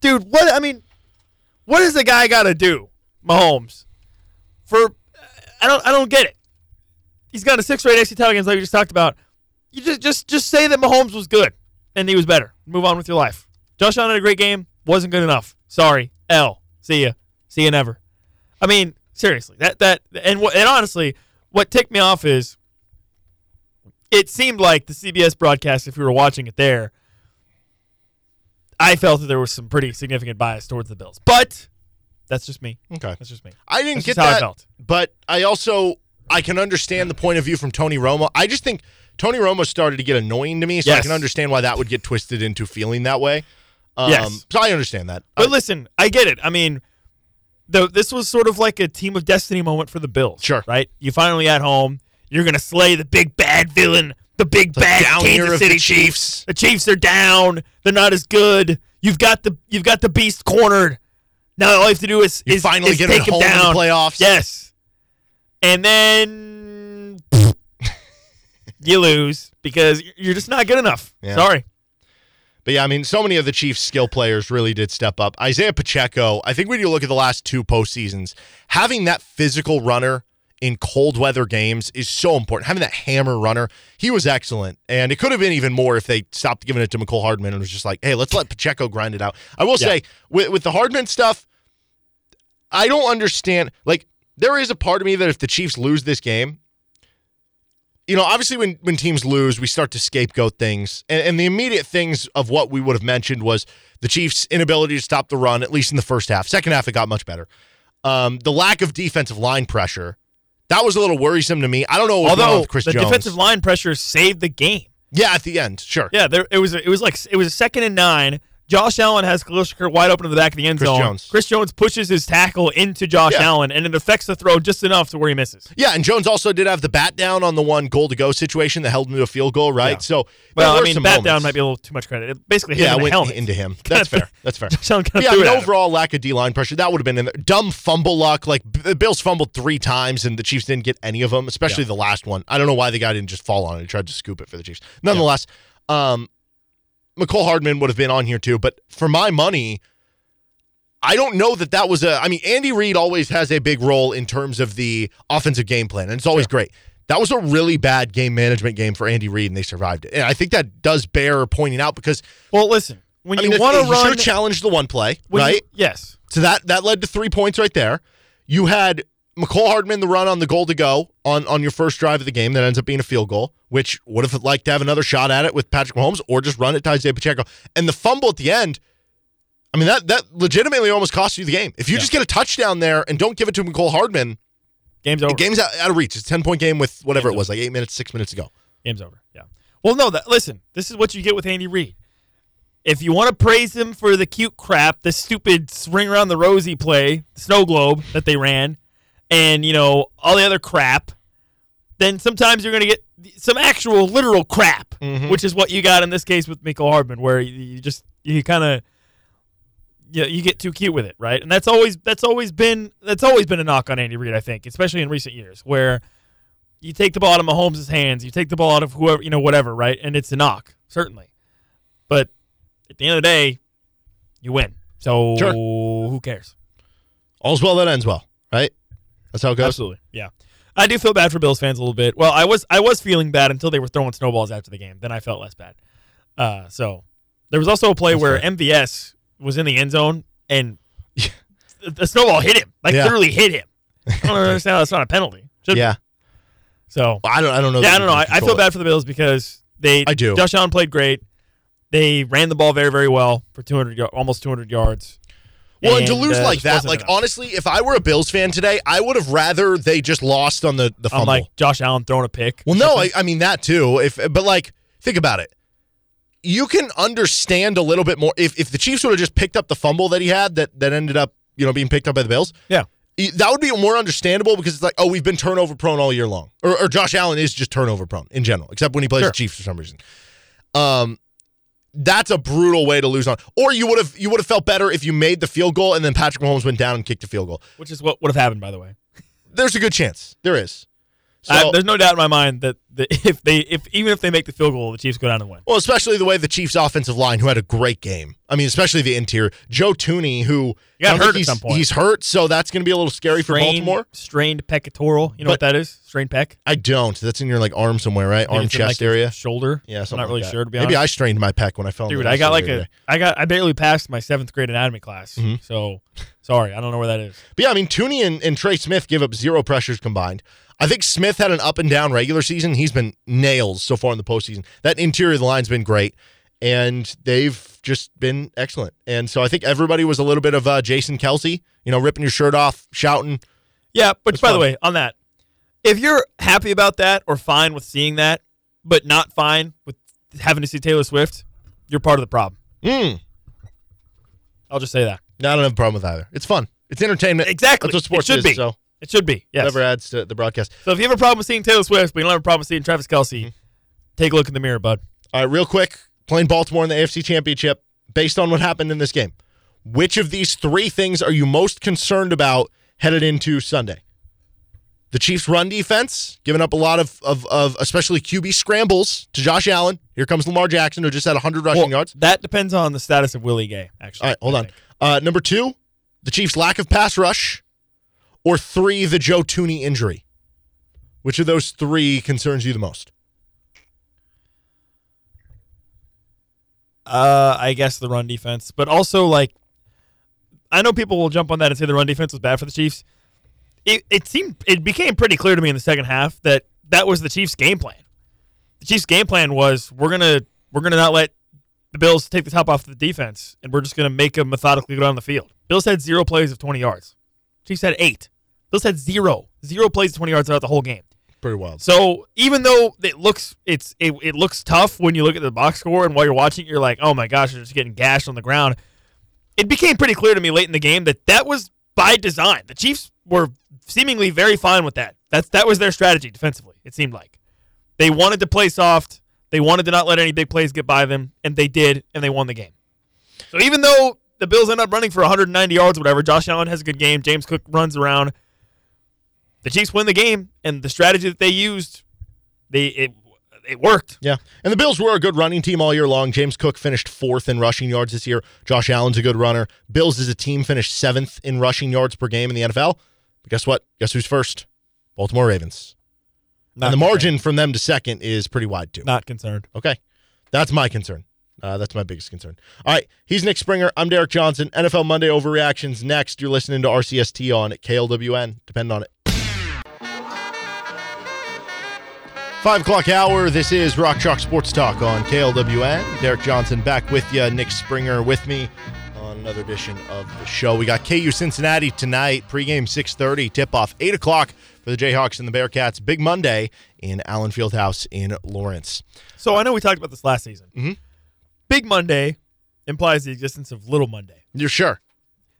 dude, what I mean, what does the guy got to do, Mahomes? For I don't I don't get it. He's got a six rate AC title games like we just talked about. You just just just say that Mahomes was good and he was better. Move on with your life. Josh Allen had a great game. Wasn't good enough. Sorry. L. See ya. See you never. I mean, seriously. That that and and honestly, what ticked me off is it seemed like the CBS broadcast, if we were watching it there, I felt that there was some pretty significant bias towards the Bills. But That's just me. Okay. That's just me. I didn't That's get how I that, felt. but I also I can understand the point of view from Tony Romo. I just think Tony Romo started to get annoying to me, so I can understand why that would get twisted into feeling that way. Um, Yes. So I understand that. But I- listen, I get it. I mean, the, this was sort of like a team of destiny moment for the Bills. Sure. Right? You finally at home. You're going to slay the big bad villain, the big the bad down Kansas City the Chiefs. The Chiefs are down. They're not as good. You've got the you've got the beast cornered. Now all you have to do is, You is, finally is get take him home in the down. playoffs. Yes. And then you lose because you're just not good enough. Yeah. Sorry. But yeah, I mean, so many of the Chiefs' skill players really did step up. Isaiah Pacheco, I think when you look at the last two postseasons, having that physical runner in cold weather games is so important. Having that hammer runner, he was excellent. And it could have been even more if they stopped giving it to Mecole Hardman and was just like, hey, let's let Pacheco grind it out. I will Yeah. say, with, with the Hardman stuff, I don't understand. Like, there is a part of me that if the Chiefs lose this game, you know, obviously when when teams lose, we start to scapegoat things, and, and the immediate things of what we would have mentioned was the Chiefs' inability to stop the run, at least in the first half. Second half, it got much better. Um, the lack of defensive line pressure that was a little worrisome to me. I don't know what was going on Although with Chris the Jones. defensive line pressure saved the game. yeah, at the end, sure. Yeah, there it was. It was like it was a second and nine. Josh Allen has Khalil wide open in the back of the end Chris zone. Jones. Chris Jones pushes his tackle into Josh Yeah. Allen, and it affects the throw just enough to where he misses. Yeah, and Jones also did have the bat down on the one goal to go situation that held him to a field goal, right? Yeah. So Well, I mean, bat down might be a little too much credit. It basically hit yeah, the went helmet. into him. That's fair. That's fair. Josh Allen kind of Yeah, I threw mean, it at him. overall lack of D line pressure that would have been in there. Dumb fumble luck. Like the Bills fumbled three times and the Chiefs didn't get any of them, especially Yeah. the last one. I don't know why the guy didn't just fall on it. He tried to scoop it for the Chiefs. Nonetheless, um, Mecole Hardman would have been on here too. But for my money, I don't know that that was a. I mean, Andy Reid always has a big role in terms of the offensive game plan, and it's always great. That was a really bad game management game for Andy Reid, and they survived it. And I think that does bear pointing out because Well, listen, when I you want to run, have challenged the one play, when you- right? yes, So that that led to three points right there. You had Mecole Hardman the run on the goal to go on on your first drive of the game that ends up being a field goal, which would have liked to have another shot at it with Patrick Mahomes or just run it to Isaiah Pacheco. And the fumble at the end, I mean that that legitimately almost cost you the game. If you Yeah. just get a touchdown there and don't give it to Mecole Hardman, game's over. game's out, out of reach. It's a ten point game with whatever Game's it was, like eight minutes, six minutes ago. Game's over. Yeah. Well, no. That listen. This is what you get with Andy Reid. If you want to praise him for the cute crap, the stupid ring around the rosy play, snow globe that they ran, and you know all the other crap, then sometimes you're going to get some actual literal crap, Mhm. which is what you got in this case with Mecole Hardman, where you, you just you kind of you, you get too cute with it, right? And that's always that's always been that's always been a knock on Andy Reid, I think, especially in recent years, where you take the ball out of Mahomes' hands, you take the ball out of whoever, you know, whatever, right? And it's a knock, certainly. But at the end of the day, you win. So Sure. who cares? All's well that ends well, right? That's how it goes. Absolutely. Yeah. I do feel bad for Bills fans a little bit. Well, I was I was feeling bad until they were throwing snowballs after the game. Then I felt less bad. Uh, so there was also a play That's where fair. MVS was in the end zone and the, snowball hit him, like Yeah. literally hit him. I don't understand how that's not a penalty. Should be. Yeah, So I don't. I don't know. yeah, I don't know. I, I feel it. bad for the Bills because they. I do. Josh Allen played great. They ran the ball very, very well for 200, y- almost 200 yards. Well, and to lose uh, like that, like enough. honestly, if I were a Bills fan today, I would have rather they just lost on the the fumble. like Josh Allen throwing a pick. well, no, I. I mean that too. If but like think about it, you can understand a little bit more if if the Chiefs would have just picked up the fumble that he had that that ended up you know being picked up by the Bills. yeah. That would be more understandable because it's like, oh, we've been turnover prone all year long, or, or Josh Allen is just turnover prone in general, except when he plays Sure. the Chiefs for some reason. Um, that's a brutal way to lose on. Or you would have you would have felt better if you made the field goal and then Patrick Mahomes went down and kicked the field goal. Which is what would have happened, by the way. There's a good chance. There is. So, I- there's no doubt in my mind that, that if they, if even if they make the field goal, the Chiefs go down and win. well, especially the way the Chiefs' offensive line, who had a great game. I mean, especially the interior. Joe Thuney, who got hurt at he's, some point. He's hurt, so that's going to be a little scary for Baltimore. strained pectoral. You know But- what that is? Strained pec. I don't. That's in your like arm somewhere, right? Arm in, like, chest area. Shoulder. Yeah, I'm not like really that. sure to be honest. Maybe. I strained my pec when I fell. in the Dude, I got like the a. I got, I barely passed my seventh grade anatomy class. Mhm. So, sorry, I don't know where that is. But yeah, I mean, Thuney and, and Trey Smith give up zero pressures combined. I think Smith had an up and down regular season. He's been nails so far in the postseason. That interior of the line's been great. and they've just been excellent. And so I think everybody was a little bit of uh, Jason Kelce, you know, ripping your shirt off, shouting. Yeah, but by the way, on that, if you're happy about that or fine with seeing that, but not fine with having to see Taylor Swift, you're part of the problem. Mm. I'll just say that. No, I don't have a problem with either. It's fun. It's entertainment. Exactly. That's what sports it should is. be. So It should be. Yes. whatever adds to the broadcast. So if you have a problem with seeing Taylor Swift, but you don't have a problem seeing Travis Kelce, Mm-hmm. take a look in the mirror, bud. All right, real quick, playing Baltimore in the AFC Championship, based on what happened in this game, which of these three things are you most concerned about headed into Sunday? The Chiefs' run defense, giving up a lot of, of, of especially QB scrambles to Josh Allen. Here comes Lamar Jackson, who just had 100 rushing Well, yards. That depends on the status of Willie Gay, actually. All right, hold I on. Uh, number two, the Chiefs' lack of pass rush, or three, the Joe Thuney injury. Which of those three concerns you the most? Uh, I guess the run defense, but also like, I know people will jump on that and say the run defense was bad for the Chiefs. It, it seemed it became pretty clear to me in the second half that that was the Chiefs' game plan. The Chiefs' game plan was we're gonna we're gonna not let the Bills take the top off the defense, and we're just gonna make them methodically go down the field. Bills had zero plays of twenty yards. Chiefs had eight. Bills had zero zero plays twenty yards throughout the whole game. Pretty wild. So even though it looks it's it, it looks tough when you look at the box score and while you're watching, you're like, oh my gosh, they're just getting gashed on the ground. It became pretty clear to me late in the game that that was by design. The Chiefs were seemingly very fine with that. That's that was their strategy defensively. It seemed like they wanted to play soft. They wanted to not let any big plays get by them, and they did, and they won the game. So even though the Bills end up running for 190 yards, or whatever, Josh Allen has a good game. James Cook runs around. The Chiefs win the game, and the strategy that they used, they it it worked. Yeah. And the Bills were a good running team all year long. James Cook finished fourth in rushing yards this year. Josh Allen's a good runner. Bills as a team finished seventh in rushing yards per game in the NFL. But guess what? Guess who's first? Baltimore Ravens. Not and the concerned. margin from them to second is pretty wide, too. Not concerned. Okay. That's my concern. Uh, that's my biggest concern. All right. He's Nick Springer. I'm Derek Johnson. NFL Monday overreactions next. You're listening to RCST on KLWN. Depend on it. Five o'clock hour. This is Rock Chalk Sports Talk on KLWN. Derek Johnson back with you. Nick Springer with me on another edition of the show. We got KU Cincinnati tonight. Pregame 6:30. Tip off 8 o'clock for the Jayhawks and the Bearcats. Big Monday in Allen Fieldhouse in Lawrence. So I know we talked about this last season. Mhm. Big Monday implies the existence of Little Monday. You're sure?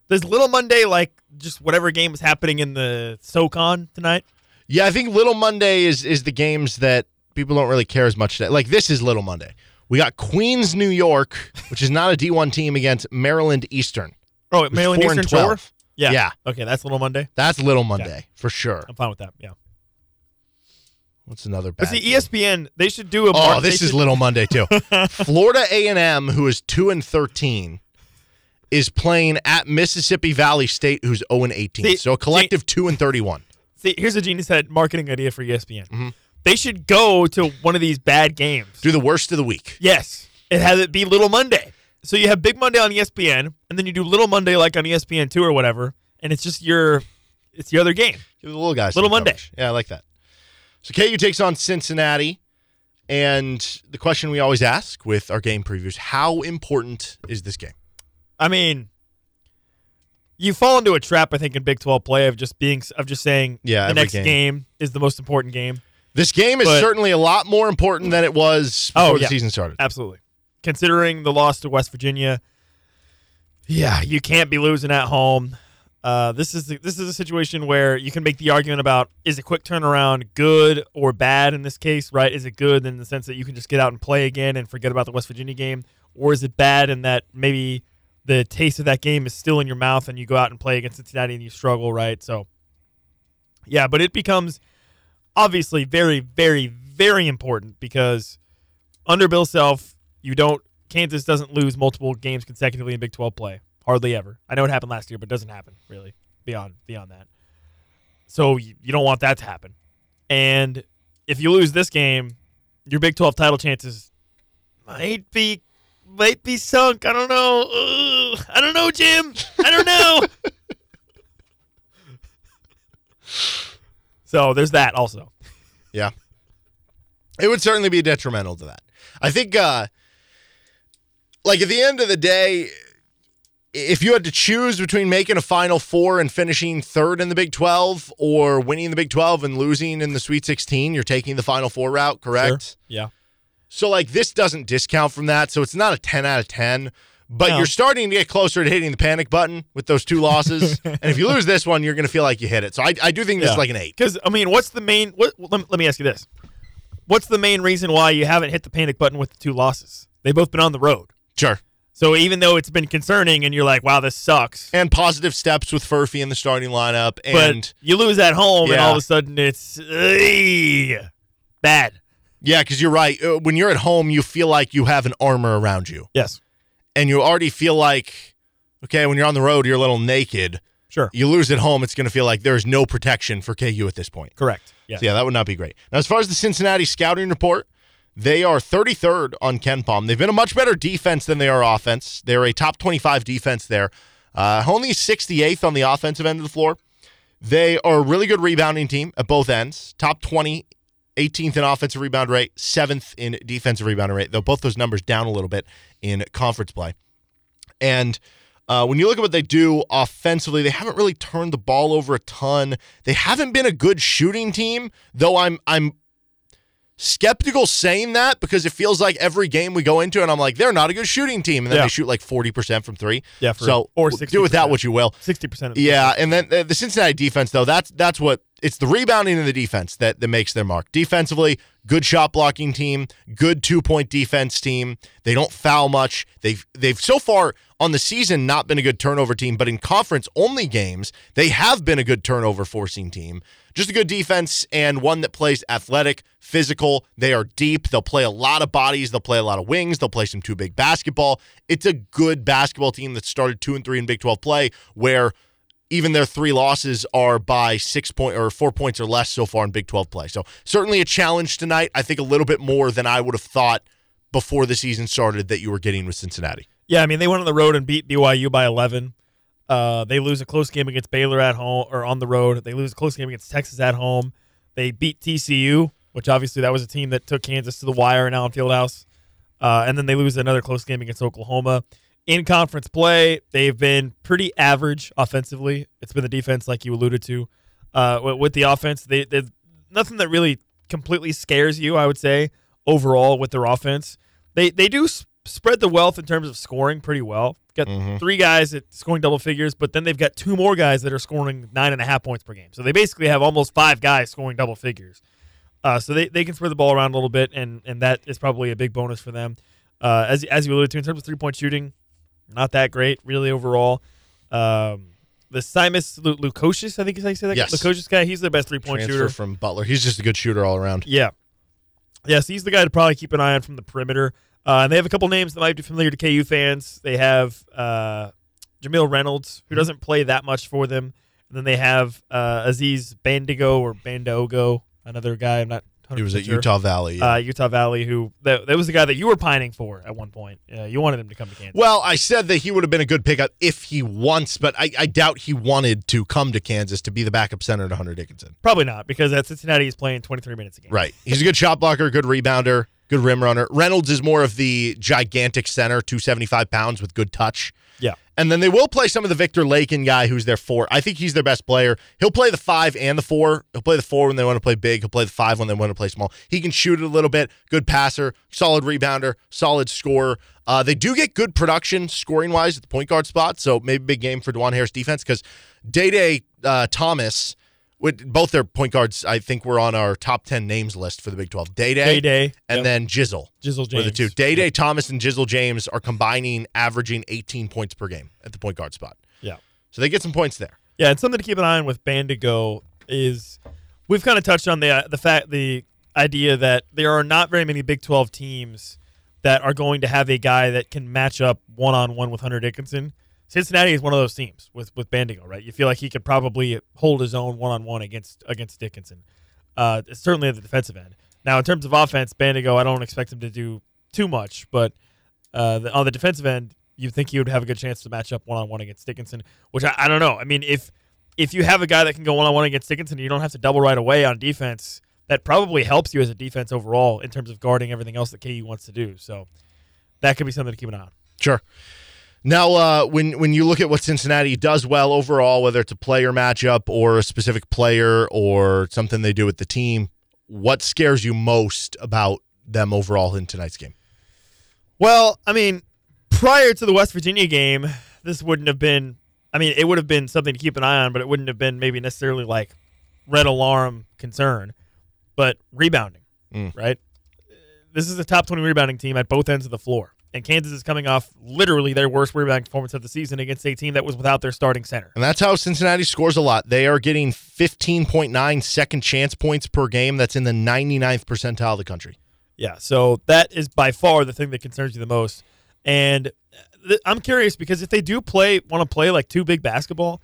Does Little Monday like just whatever game is happening in the SoCon tonight? Yeah, I think Little Monday is is the games that people don't really care as much. That like this is Little Monday. We got Queens, New York, which is not a D1 team against Maryland Eastern. Oh, Maryland four Eastern 12. Yeah. Yeah. Okay, that's Little Monday. That's Little Monday for sure. I'm fine with that. Yeah. What's another bad? But see? ESPN, they should do a. Oh, this is should- Little Monday too. Florida A&M, who is two and thirteen, is playing at Mississippi Valley State, who's zero and eighteen. So a collective two and thirty-one. See, here's a genius head marketing idea for ESPN. Mm-hmm. They should go to one of these bad games. Do the worst of the week. Yes, and have it be Little Monday. So you have Big Monday on ESPN, and then you do Little Monday like on ESPN two or whatever, and it's just your, it's the other game. Give the little guys Little Monday. coverage. Yeah, I like that. So KU takes on Cincinnati, and the question we always ask with our game previews: How important is this game? I mean, you fall into a trap, I think, in Big Twelve play of just being of just saying Yeah, the next game. game. is the most important game. This game is But- certainly a lot more important than it was before Oh, the season started. Absolutely. Considering the loss to West Virginia, yeah, you can't be losing at home. Uh, this is this is a situation where you can make the argument about is a quick turnaround good or bad in this case, right? Is it good in the sense that you can just get out and play again and forget about the West Virginia game, or is it bad in that maybe the taste of that game is still in your mouth and you go out and play against Cincinnati and you struggle, right? So, yeah, but it becomes obviously very, very, very important because under Bill Self, you don't Kansas doesn't lose multiple games consecutively in Big 12 play. Hardly ever. I know it happened last year, but it doesn't happen really beyond beyond that. So you, you don't want that to happen. And if you lose this game, your Big 12 title chances might be might be sunk. I don't know. Ugh. I don't know, Jim. I don't know. so there's that also. Yeah. It would certainly be detrimental to that. I think uh like at the end of the day, if you had to choose between making a Final Four and finishing third in the Big 12 or winning the Big 12 and losing in the Sweet 16, you're taking the Final Four route, correct? Sure. Yeah. So, like, this doesn't discount from that. So, it's not a 10 out of 10, but No. you're starting to get closer to hitting the panic button with those two losses. and if you lose this one, you're going to feel like you hit it. So, I, I do think this is like an eight. Because I mean, what's the main? What, let, me- let me ask you this: What's the main reason why you haven't hit the panic button with the two losses? They've both been on the road. Sure. So even though it's been concerning, and you're like, "Wow, this sucks," And positive steps with Furphy in the starting lineup. but And you lose at home, and all of a sudden it's bad. Yeah, because you're right. Uh, When you're at home, you feel like you have an armor around you. Yes, and you already feel like, okay, when you're on the road, you're a little naked. sure, You lose at home, it's going to feel like there's no protection for KU at this point. correct. Yeah, So, yeah, that would not be great. Now, as far as the Cincinnati scouting report, they are 33rd on KenPom. They've been a much better defense than they are offense. They're a top 25 defense there. Uh, only 68th on the offensive end of the floor. They are a really good rebounding team at both ends. Top 20, 18th in offensive rebound rate, 7th in defensive rebound rate, though both those numbers down a little bit in conference play. And uh, when you look at what they do offensively, they haven't really turned the ball over a ton. They haven't been a good shooting team, though I'm I'm skeptical saying that because it feels like every game we go into and I'm like, they're not a good shooting team. And then Yeah. they shoot like 40% from three. Yeah, for- so or do with that what you will. sixty percent of the Yeah, and then uh, the Cincinnati defense though, that's that's what it's the rebounding and the defense that that makes their mark. Defensively, good shot blocking team, good two-point defense team. They don't foul much. They've they've so far on the season not been a good turnover team, but in conference only games, they have been a good turnover forcing team. Just a good defense and one that plays athletic, physical. They are deep. They'll play a lot of bodies. They'll play a lot of wings. They'll play some two big basketball. It's a good basketball team that started two and three in Big 12 play, where even their three losses are by six point or four points or less so far in Big 12 play. So certainly a challenge tonight. I think a little bit more than I would have thought before the season started that you were getting with Cincinnati. Yeah, I mean they went on the road and beat BYU by 11. Uh, they lose a close game against Baylor at home or on the road. They lose a close game against Texas at home. They beat TCU, which obviously that was a team that took Kansas to the wire in Allen Fieldhouse. Uh, and then they lose another close game against Oklahoma. In conference play, they've been pretty average offensively. It's been the defense, like you alluded to. Uh, with, with the offense, they, they nothing that really completely scares you. I would say overall with their offense, they they do s- spread the wealth in terms of scoring pretty well. Got three guys that scoring double figures, but then they've got two more guys that are scoring nine and a half points per game. So they basically have almost five guys scoring double figures. Uh, so they, they can spread the ball around a little bit, and, and that is probably a big bonus for them. Uh, as as you alluded to, in terms of three point shooting, not that great really overall. Um, the Simas Lu- Lukosius, I think is how you say that. Yes. Lukosius guy, he's the best three point shooter. from Butler. He's just a good shooter all around. Yeah. Yes, he's the guy to probably keep an eye on from the perimeter. Uh, and they have a couple names that might be familiar to KU fans. They have uh, Jamille Reynolds, who doesn't play that much for them. And then they have uh, Aziz Bandigo or Bandogo, another guy. I'm not. 100% He was at sure. Utah Valley. yeah. Uh, Utah Valley, who that, that was the guy that you were pining for at one point. Uh, you wanted him to come to Kansas. Well, I said that he would have been a good pickup if he wants, but I, I doubt he wanted to come to Kansas to be the backup center to Hunter Dickinson. Probably not, because at Cincinnati he's playing 23 minutes a game. Right. He's a good shot blocker, good rebounder, good rim runner. Reynolds is more of the gigantic center, 275 pounds with good touch. Yeah. And then they will play some of the Viktor Lakhin guy who's their four. I think he's their best player. He'll play the five and the four. He'll play the four when they want to play big. He'll play the five when they want to play small. He can shoot it a little bit. Good passer, solid rebounder, solid scorer. Uh, they do get good production scoring wise at the point guard spot. So maybe big game for Dajuan Harris defense because Day Day uh, Thomas, with both their point guards, I think were on our top 10 names list for the Big 12. Day Day Day-Day, and yep. then Jizzle. Jizzle Were the two. Day Day Thomas and Jizzle James are combining, averaging 18 points per game at the point guard spot. Yeah. So they get some points there. Yeah, and something to keep an eye on with Bandigo is we've kind of touched on the uh, the fact the idea that there are not very many Big 12 teams that are going to have a guy that can match up one on one with Hunter Dickinson. Cincinnati is one of those teams with with Bandigo, right? You feel like he could probably hold his own one on one against against Dickinson. Uh, certainly at the defensive end. Now, in terms of offense, Bandigo, I don't expect him to do too much, but uh, the, on the defensive end, you think he would have a good chance to match up one on one against Dickinson, which I, I don't know. I mean, if if you have a guy that can go one on one against Dickinson, you don't have to double right away on defense. That probably helps you as a defense overall in terms of guarding everything else that KU wants to do. So that could be something to keep an eye on. Sure. Now, uh, when when you look at what Cincinnati does well overall, whether it's a player matchup or a specific player or something they do with the team, what scares you most about them overall in tonight's game? Well, I mean, prior to the West Virginia game, this wouldn't have been. I mean, it would have been something to keep an eye on, but it wouldn't have been maybe necessarily like red alarm concern. But rebounding, Mm. right? This is a top twenty rebounding team at both ends of the floor, and Kansas is coming off literally their worst rebounding performance of the season against a team that was without their starting center. And that's how Cincinnati scores a lot. They are getting 15.9 second chance points per game. That's in the 99th percentile of the country. Yeah, so that is by far the thing that concerns you the most. And uh, th- I'm curious because if they do play, want to play like two big basketball,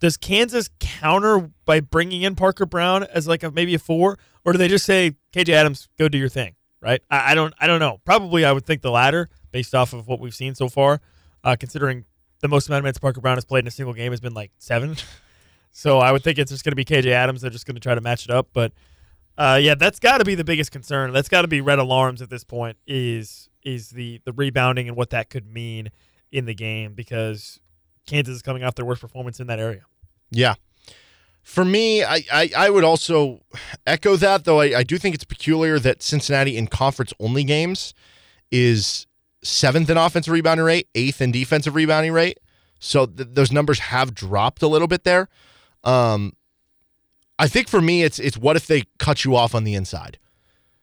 does Kansas counter by bringing in Parker Braun as like a maybe a four, or do they just say KJ Adams, go do your thing? Right? I, I don't, I don't know. Probably, I would think the latter based off of what we've seen so far, uh, considering the most amount of minutes Parker Braun has played in a single game has been like seven. so I would think it's just going to be KJ Adams. They're just going to try to match it up, but. Uh, yeah, that's got to be the biggest concern. That's got to be red alarms at this point. Is is the the rebounding and what that could mean in the game because Kansas is coming off their worst performance in that area. Yeah. For me, I, I, I would also echo that, though I, I do think it's peculiar that Cincinnati in conference only games is seventh in offensive rebounding rate, eighth in defensive rebounding rate. So th- those numbers have dropped a little bit there. Um, I think for me, it's it's what if they cut you off on the inside?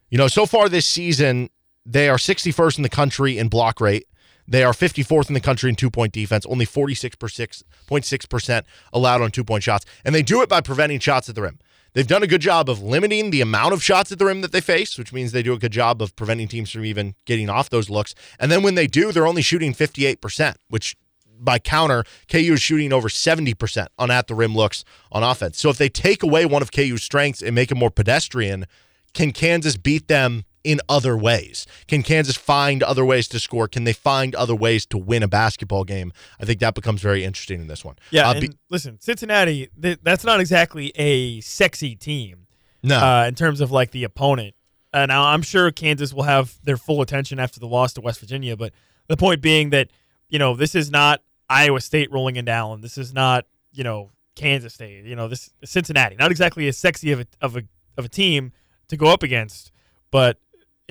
You know, so far this season, they are 61st in the country in block rate. They are 54th in the country in two point defense, only 46.6% allowed on two point shots. And they do it by preventing shots at the rim. They've done a good job of limiting the amount of shots at the rim that they face, which means they do a good job of preventing teams from even getting off those looks. And then when they do, they're only shooting 58%, which by counter, KU is shooting over 70% on at the rim looks on offense. So if they take away one of KU's strengths and make it more pedestrian, can Kansas beat them in other ways? Can Kansas find other ways to score? Can they find other ways to win a basketball game? I think that becomes very interesting in this one. Yeah, Uh, be- listen, Cincinnati, th- that's not exactly a sexy team no. uh, in terms of like the opponent. Uh, now, I'm sure Kansas will have their full attention after the loss to West Virginia, but the point being that you know this is not Iowa State rolling into Allen. This is not you know Kansas State. You know this Cincinnati. Not exactly as sexy of a of a of a team to go up against, but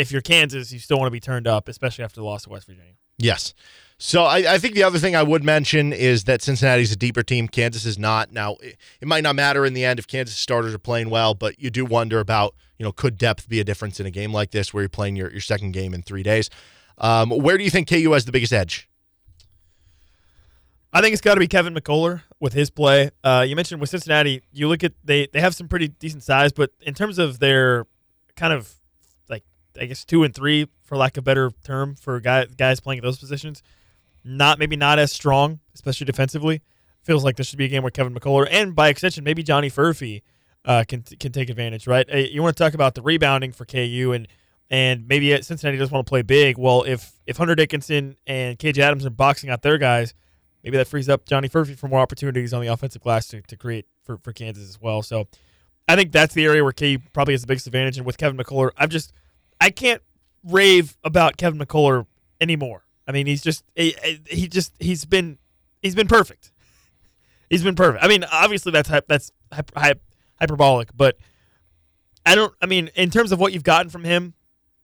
if you're Kansas, you still want to be turned up, especially after the loss to West Virginia. Yes. So I, I think the other thing I would mention is that Cincinnati's a deeper team. Kansas is not. Now it, it might not matter in the end if Kansas starters are playing well, but you do wonder about you know could depth be a difference in a game like this where you're playing your, your second game in three days. Um, where do you think KU has the biggest edge? I think it's got to be Kevin McCullar with his play. Uh, you mentioned with Cincinnati, you look at they they have some pretty decent size, but in terms of their kind of like I guess two and three, for lack of a better term, for guys guys playing those positions, not maybe not as strong, especially defensively. Feels like this should be a game where Kevin McCullar and by extension maybe Johnny Furphy uh, can can take advantage. Right? Uh, You want to talk about the rebounding for KU and and maybe Cincinnati doesn't want to play big. Well, if if Hunter Dickinson and KJ Adams are boxing out their guys maybe that frees up Johnny Furphy for more opportunities on the offensive glass to, to create for, for Kansas as well. So I think that's the area where KU probably has the biggest advantage. And with Kevin McCullar, I've just I can't rave about Kevin McCullar anymore. I mean, he's just he, he just he's been he's been perfect. He's been perfect. I mean, obviously that's that's hyper, hy- hyperbolic, but I don't. I mean, in terms of what you've gotten from him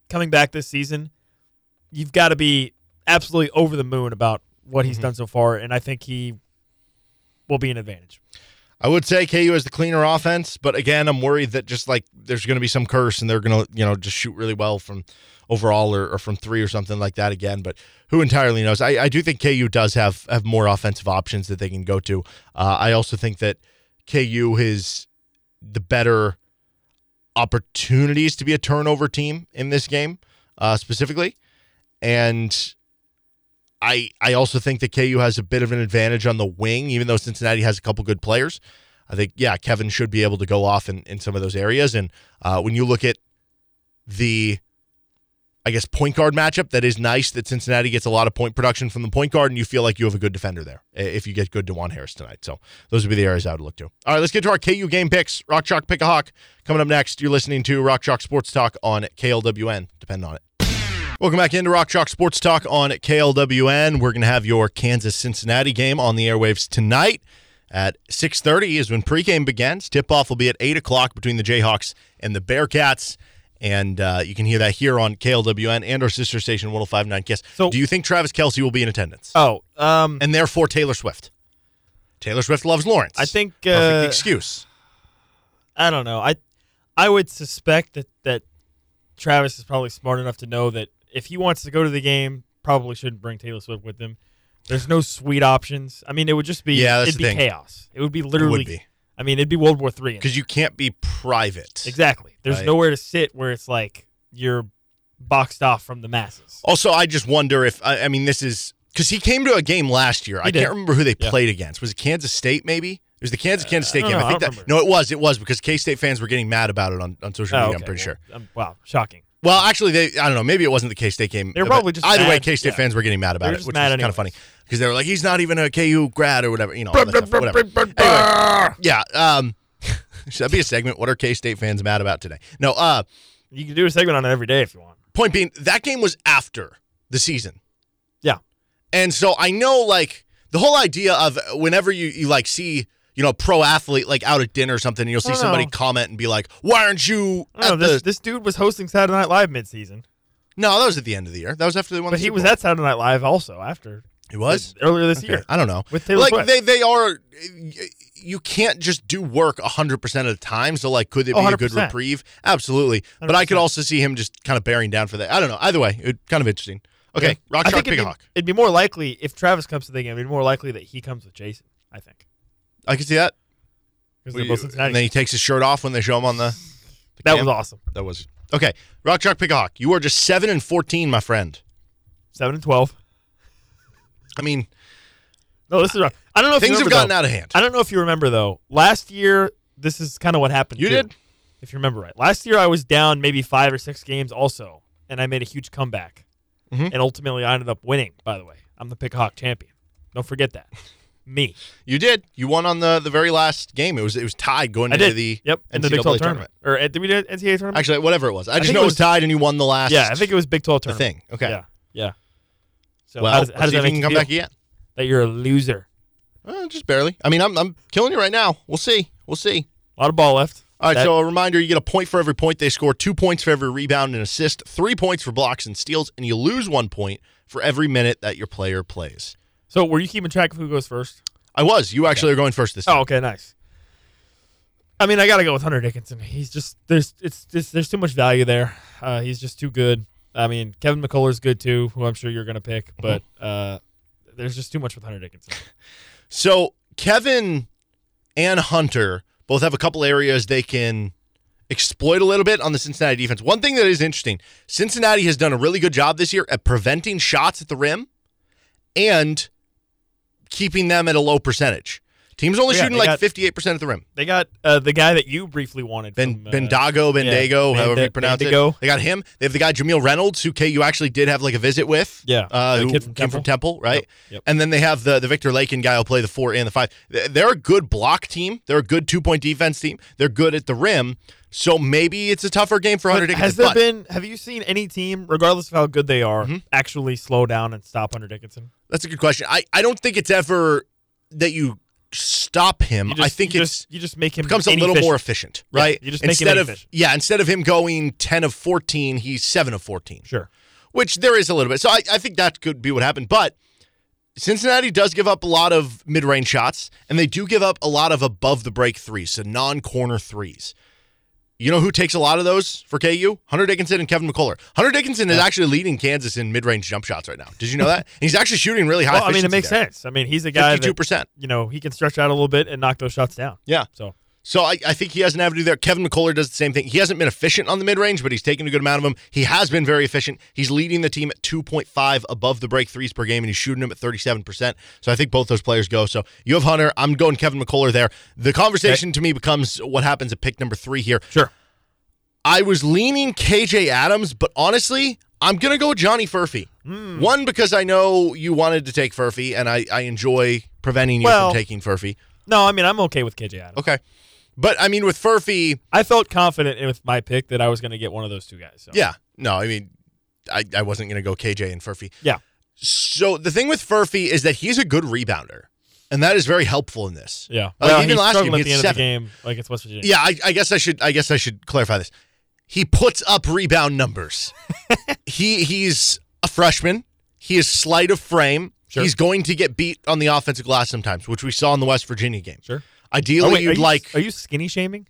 coming back this season, you've got to be absolutely over the moon about what he's mm-hmm. done so far, and I think he will be an advantage. I would say KU has the cleaner offense, but again, I'm worried that just like there's going to be some curse and they're going to, you know, just shoot really well from overall or, or from three or something like that again. But who entirely knows? I, I do think KU does have have more offensive options that they can go to. Uh, I also think that KU is the better opportunities to be a turnover team in this game uh, specifically, and I I also think that KU has a bit of an advantage on the wing, even though Cincinnati has a couple good players. I think yeah, Kevin should be able to go off in, in some of those areas. And uh, when you look at the I guess point guard matchup, that is nice that Cincinnati gets a lot of point production from the point guard, and you feel like you have a good defender there if you get good Dajuan Harris tonight. So those would be the areas I would look to. All right, let's get to our KU game picks. Rock Chalk Pick a Hawk coming up next. You're listening to Rock Chalk Sports Talk on KLWN. Depend on it. Welcome back into Rock Chalk Sports Talk on KLWN. We're going to have your Kansas Cincinnati game on the airwaves tonight at 6:30 is when pregame begins. Tip off will be at 8 o'clock between the Jayhawks and the Bearcats. And uh, you can hear that here on KLWN and our sister station 1059 Kiss. So- Do you think Travis Kelce will be in attendance? Oh, um, and therefore Taylor Swift. Taylor Swift loves Lawrence. I think Perfect uh, excuse. I don't know. I I would suspect that that Travis is probably smart enough to know that if he wants to go to the game, probably shouldn't bring Taylor Swift with him. There's no sweet options. I mean, it would just be Yeah, it'd be thing. chaos. It would be literally. Would be. I mean, it'd be World War Three. Because you can't be private. Exactly. There's Right. nowhere to sit where it's like you're boxed off from the masses. Also, I just wonder if I, I mean this is because he came to a game last year. I did. can't remember who they Yeah. played against. Was it Kansas State? Maybe it was the Kansas Kansas State I game. know. I I think don't that remember. no, it was. It was because K State fans were getting mad about it on, on social Oh, media. I'm pretty Well, sure. um, wow, shocking. Well, actually, they I don't know. Maybe it wasn't the K State game. They're probably just either way. mad. K State Yeah. fans were getting mad about They were it, which was kind of funny because they were like, "He's not even a KU grad or whatever." You know, stuff, whatever. Anyway, yeah. Um, should that be a segment? What are K State fans mad about today? No. Uh, You can do a segment on it every day if you want. point being, that game was after the season. Yeah. And so I know like the whole idea of whenever you, you like see, you know, pro athlete like out at dinner or something, and you'll see somebody know. comment and be like, Why aren't you I know, this, the this dude was hosting Saturday Night Live midseason, No, that was at the end of the year. That was after they won but the he was at Saturday Night Live also after He was? earlier this Okay. year. I don't know. With Taylor like Swift. they they are you can't just do work 100% of the time so like could it be Oh, a good 100%. reprieve absolutely but i could also see him just kind of bearing down for that i don't know either way it kind of interesting okay Yeah. rock pick it'd be, hawk it'd be more likely if Travis comes to the game. It'd be more likely that he comes with Jason. I think i can see that because they're both Cincinnati. and then he takes his shirt off when they show him on the, the that cam. was awesome. that was okay rock chalk pick a hawk you are just 7 and 14 my friend Seven and twelve. i mean No, this is wrong. I don't know if things you have remember, gotten though. out of hand I don't know if you remember though. Last year, this is kind of what happened. you too, did if you remember right. Last year, I was down maybe five or six games also, and I made a huge comeback, Mhm. and ultimately I ended up winning. By the way, I'm the Pickhawk champion. Don't forget that. Me. you did you won on the the very last game it was it was tied going I into did. the yep. In the Big 12 tournament. tournament, or uh, did we do NCAA tournament? actually whatever it was i just know it was tied and you won the last yeah, I think it was Big 12 tournament. thing okay Yeah. Yeah. So well how does, how does that make you you come feel? back again That you're a loser. Uh, just barely. I mean, I'm I'm killing you right now. We'll see. We'll see. A lot of ball left. All right. That- so a reminder: you get a point for every point they score, two points for every rebound and assist, three points for blocks and steals, and you lose one point for every minute that your player plays. So were you keeping track of who goes first? I was. You actually are going first this time. Oh, okay, nice. I mean, I got to go with Hunter Dickinson. He's just there's it's just there's too much value there. Uh, he's just too good. I mean, Kevin McCullar's good too, who I'm sure you're going to pick, but uh, there's just too much with Hunter Dickinson. So Kevin and Hunter both have a couple areas they can exploit a little bit on the Cincinnati defense. One thing that is interesting: Cincinnati has done a really good job this year at preventing shots at the rim and keeping them at a low percentage. Teams only Yeah, shooting like 58% at the rim. They got uh, the guy that you briefly wanted. Ben from, uh, Bendago, Bendago, yeah, however you pronounce Bendigo. it. They got him. They have the guy Jamille Reynolds, who you actually did have like a visit with. Yeah, uh, who from came from Temple, right? Yep, yep. And then they have the the Viktor Lakhin guy who'll play the four and the five. They're a good block team. They're a good two point defense team. They're good at the rim. So maybe it's a tougher game for Hunter Dickinson. has there been? Have you seen any team, regardless of how good they are, Mm-hmm. actually slow down and stop Hunter Dickinson? that's a good question. I, I don't think it's ever that you stop him. Just, I think you it's just, you just make him becomes a little inefficient. more efficient, Yeah, right? you just make him instead of inefficient. yeah, instead of him going ten of fourteen, he's seven of fourteen. Sure. which there is a little bit. So I, I think that could be what happened. But Cincinnati does give up a lot of mid range shots, and they do give up a lot of above the break threes, so non corner threes. You know who takes a lot of those for KU? Hunter Dickinson and Kevin McCullar. Hunter Dickinson is actually leading Kansas in mid range jump shots right now. Did you know that? And he's actually shooting really high. Well, I mean, it makes there. sense. I mean, he's a guy Fifty-two that percent. you know he can stretch out a little bit and knock those shots down. Yeah. So So I, I think he has an avenue there. Kevin McCullar does the same thing. He hasn't been efficient on the mid range, but he's taken a good amount of them. He has been very efficient. He's leading the team at 2.5 above the break threes per game, and he's shooting them at 37%. So I think both those players go. So you have Hunter. I'm going Kevin McCullar there. The conversation to me becomes what happens at pick number three here. sure. I was leaning KJ Adams, but honestly, I'm going to go with Johnny Furphy. Hmm. One, because I know you wanted to take Furphy, and I, I enjoy preventing you Well- from taking Furphy. No, I mean I'm okay with KJ Adams. Okay. But I mean, with Furphy, I felt confident with my pick that I was going to get one of those two guys. So. Yeah. No, I mean, I, I wasn't going to go KJ and Furphy. Yeah. So the thing with Furphy is that he's a good rebounder, and that is very helpful in this. Yeah. Like, Well, even last game, at he the end of the seven. game against West Virginia. Yeah, I, I guess I should. I guess I should clarify this. He puts up rebound numbers. he he's a freshman. He is slight of frame. Sure. He's going to get beat on the offensive glass sometimes, which we saw in the West Virginia game. Sure. Ideally, Oh, wait, are you'd you, like Are you skinny shaming?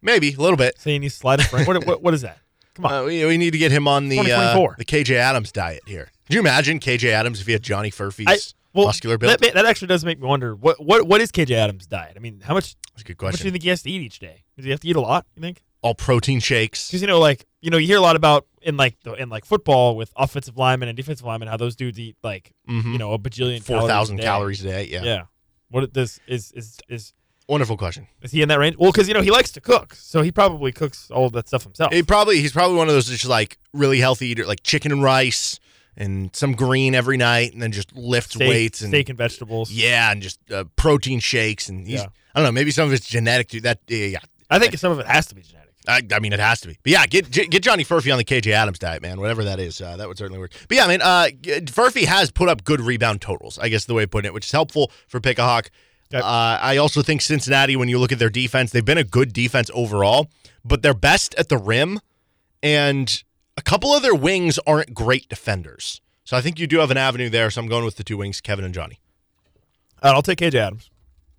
maybe a little bit. Saying he's sliding frame? what, what, what is that? Come on. Uh, we, we need to get him on the uh, the KJ Adams diet here. Could you imagine KJ Adams if he had Johnny Furphy's I, well, muscular build? That, that actually does make me wonder what what what is KJ Adams' diet? I mean, how much That's a good question. much do you think he has to eat each day? Does he have to eat a lot? You think? All protein shakes. Because you know, like you know, you hear a lot about in like the, in like football with offensive linemen and defensive linemen how those dudes eat like Mhm. you know a bajillion Four thousand calories. a day. Yeah. Yeah. What this is is is Wonderful question. is he in that range? Well, because you know he likes to cook, so he probably cooks all that stuff himself. He probably he's probably one of those just like really healthy eater, like chicken and rice and some green every night, and then just lifts steak, weights and steak and vegetables. yeah, and just uh, protein shakes. And he's Yeah. I don't know, maybe some of it's genetic. Dude, that yeah, yeah. I think some of it has to be genetic. I, I mean, it has to be. But yeah, get get Johnny Furphy on the KJ Adams diet, man. Whatever that is, uh, that would certainly work. But yeah, I mean, uh, Furphy has put up good rebound totals. I guess the way of putting it, which is helpful for Pickahawk. Okay. Uh, I also think Cincinnati, when you look at their defense, they've been a good defense overall, but they're best at the rim, and a couple of their wings aren't great defenders. So I think you do have an avenue there. So I'm going with the two wings, Kevin and Johnny. I'll take KJ Adams.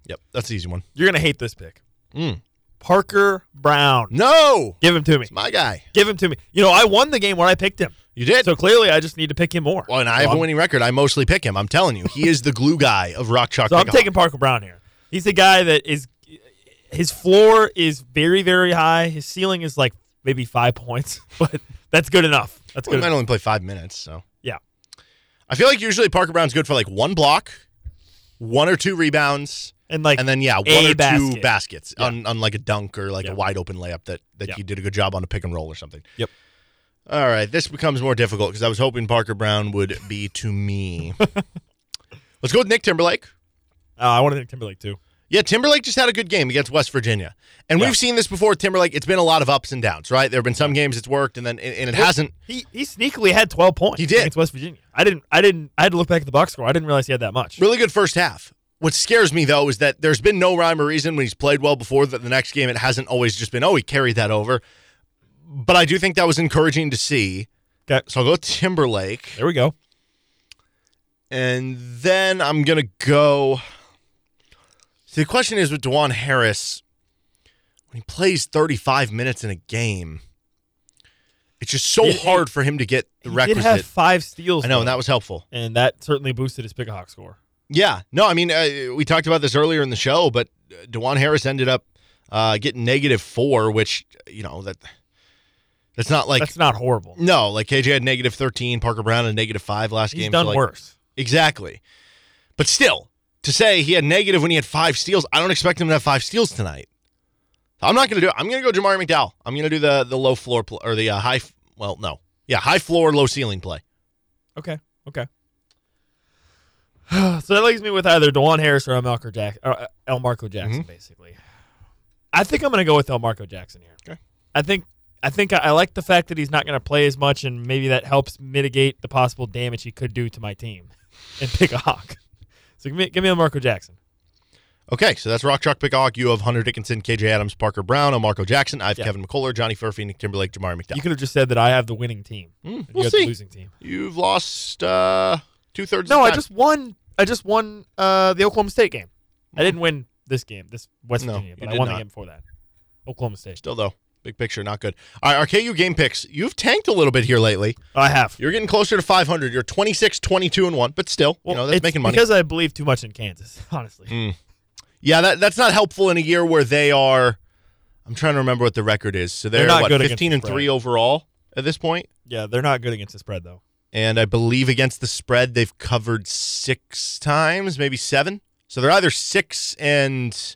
Yep, that's the easy one. You're gonna hate this pick. Mm. Parker Braun. No, Give him to me. my guy. Give him to me. You know, I won the game where I picked him. You did. So clearly, I just need to pick him more. Well, and I So have a I'm- winning record. I mostly pick him. I'm telling you, he is the glue guy of Rock Chalk. So I'm taking Parker Braun here. He's the guy that is his floor is very very high. His ceiling is like maybe five points, but that's good enough. That's Well, he good. might enough. only play five minutes, so Yeah. I feel like usually Parker Braun's good for like one block, one or two rebounds, And like and then yeah, one a or two baskets Yeah. on, on like a dunk or like Yeah. a wide open layup that that Yeah. he did a good job on a pick and roll or something. Yep. All right, this becomes more difficult because I was hoping Parker Braun would be to me. Let's go with Nick Timberlake. uh, I want to take Timberlake too. Yeah, Timberlake just had a good game against West Virginia. And Yeah. we've seen this before Timberlake. It's been a lot of ups and downs, right? There have been some games it's worked and then and it hasn't. He he sneakily had 12 points. He did. against West Virginia. I didn't I didn't I had to look back at the box score. I didn't realize he had that much. Really good first half. What scares me though is that there's been no rhyme or reason when he's played well before that the next game it hasn't always just been oh he carried that over. But I do think that was encouraging to see. Okay. So I'll go Timberlake. There we go. And then I'm gonna go. See, the question is with Dajuan Harris, when he plays 35 minutes in a game, it's just so It- hard for him to get the he requisite. did have five steals. I know, though, and that was helpful. and that certainly boosted his Pickahawk score. Yeah, no, I mean, uh, we talked about this earlier in the show, but Dajuan Harris ended up uh, getting negative four, which you know that that's not like That's not horrible. no, like KJ had negative 13, Parker Braun had negative five last He's game. done so, like, worse. Exactly. But still, to say he had negative when he had five steals, I don't expect him to have five steals tonight. I'm not going to do it. I'm going to go Jamari McDowell. I'm going to do the the low floor pl- or the uh, high. f- Well, no, yeah, high floor, low ceiling play. Okay. Okay. so that leaves me with either Dajuan Harris or Elmarko, Jack- or uh, Elmarko Jackson, basically. I think I'm going to go with Elmarko Jackson here. Okay. I think I think I, I like the fact that he's not going to play as much, and maybe that helps mitigate the possible damage he could do to my team and pick a hawk. So give me give me Elmarko Jackson. Okay, so that's Rock Chalk Pickahawk. You have Hunter Dickinson, KJ Adams, Parker Braun, Marco Jackson. I have Yeah. Kevin McCullar, Johnny Furphy, Nick Timberlake, Jamari McDowell. You could have just said that I have the winning team. Mm, you we'll have see. losing team. You've lost uh, two thirds. No, of I just won. I just won uh, the Oklahoma State game. I didn't win this game, this West No, Virginia, you but I won not. the game before that. Oklahoma State. still though. Big picture, not good. All right, our KU game picks. You've tanked a little bit here lately. I have. You're getting closer to 500. You're 26, 22, and one, but still, you know that's it's making money. because I believe too much in Kansas. Honestly, Mm. Yeah, that, that's not helpful in a year where they are. I'm trying to remember what the record is. So they're, They're what, good 15 and three overall at this point, yeah, they're not good against the spread though. and I believe against the spread they've covered six times, maybe seven. So they're either six and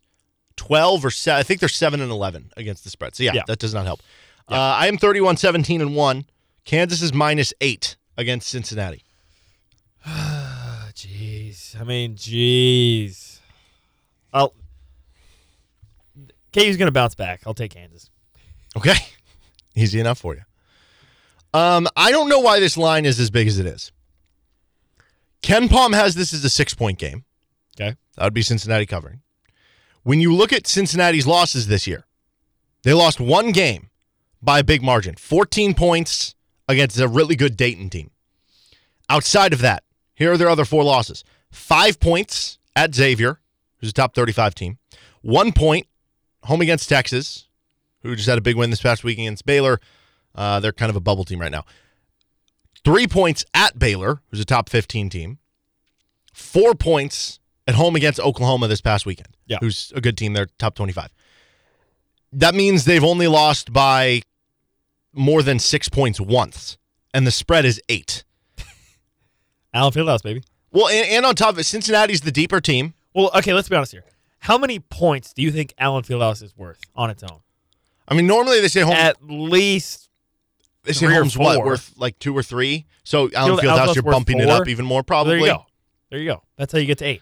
12 or se- I think they're seven and 11 against the spread. So yeah, Yeah. that does not help. Uh, I am 31, 17 and one. Kansas is minus eight against Cincinnati. Jeez. I mean, jeez. I'll. KU's gonna bounce back. I'll take Kansas. Okay, easy enough for you. Um, I don't know why this line is as big as it is. KenPom has this as a six point game. Okay. That would be Cincinnati covering. When you look at Cincinnati's losses this year, they lost one game by a big margin 14 points against a really good Dayton team. Outside of that, here are their other four losses five points at Xavier, who's a top 35 team, one point home against Texas, who just had a big win this past week against Baylor. Uh, they're kind of a bubble team right now. Three points at Baylor, who's a top 15 team. Four points at home against Oklahoma this past weekend, Yeah. who's a good team. They're top 25. That means they've only lost by more than six points once, and the spread is eight. Allen Fieldhouse, baby. Well, and, and on top of it, Cincinnati's the deeper team. Well, okay, let's be honest here. How many points do you think Allen Fieldhouse is worth on its own? I mean, normally they say home. At least they say home's what worth like two or three. So Allen Fieldhouse Fieldhouse, you're bumping it up even more, probably. there you go. There you go. That's how you get to eight.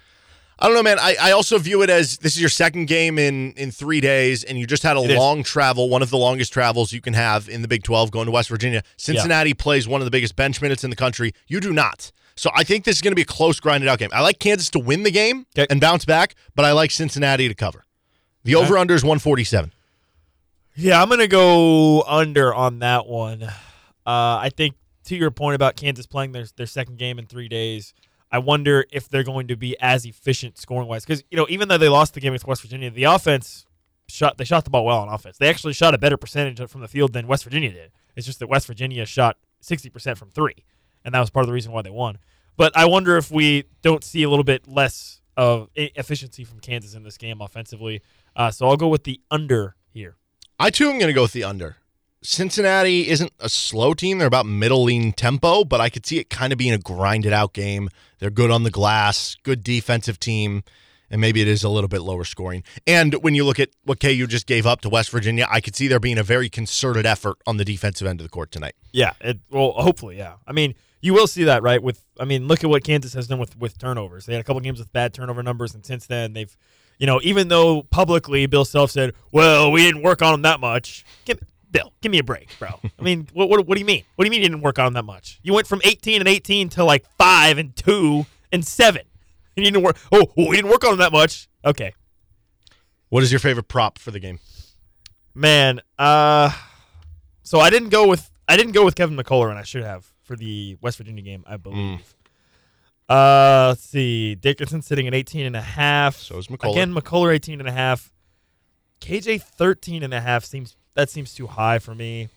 I don't know, man. I, I also view it as this is your second game in in three days, and you just had a It is. long travel, one of the longest travels you can have in the Big Twelve, going to West Virginia. Cincinnati plays one of the biggest bench minutes in the country. You do not. So I think this is going to be a close, grinded out game. I like Kansas to win the game Okay. and bounce back, but I like Cincinnati to cover. The over under is one forty seven. Yeah, I'm gonna go under on that one. Uh, I think to your point about Kansas playing their their second game in three days, I wonder if they're going to be as efficient scoring wise. Because you know, even though they lost the game against West Virginia, the offense shot they shot the ball well on offense. They actually shot a better percentage from the field than West Virginia did. It's just that West Virginia shot 60 percent from three, and that was part of the reason why they won. But I wonder if we don't see a little bit less of efficiency from Kansas in this game offensively. Uh, so I'll go with the under here. I too am going to go with the under. Cincinnati isn't a slow team. They're about middling tempo, but I could see it kind of being a grinded out game. They're good on the glass, good defensive team, and maybe it is a little bit lower scoring. And when you look at what KU just gave up to West Virginia, I could see there being a very concerted effort on the defensive end of the court tonight. Yeah, it well, hopefully, yeah. I mean, you will see that, right? With I mean, look at what Kansas has done with with turnovers. They had a couple games with bad turnover numbers, and since then they've, you know, even though publicly Bill Self said, "Well, we didn't work on them that much." Bill, give me a break, bro. I mean, what, what what do you mean? What do you mean you didn't work on that much? You went from 18 and 18 to like five and two and seven, and you didn't work. Oh, oh, we didn't work on that much. Okay, What is your favorite prop for the game? man. Uh, so I didn't go with I didn't go with Kevin McCullar, and I should have for the West Virginia game, I believe. Uh, let's see. Dickinson sitting at 18 and a half. So is McCullar. Again, McCullar 18 and a half. KJ 13 and a half seems that seems too high for me.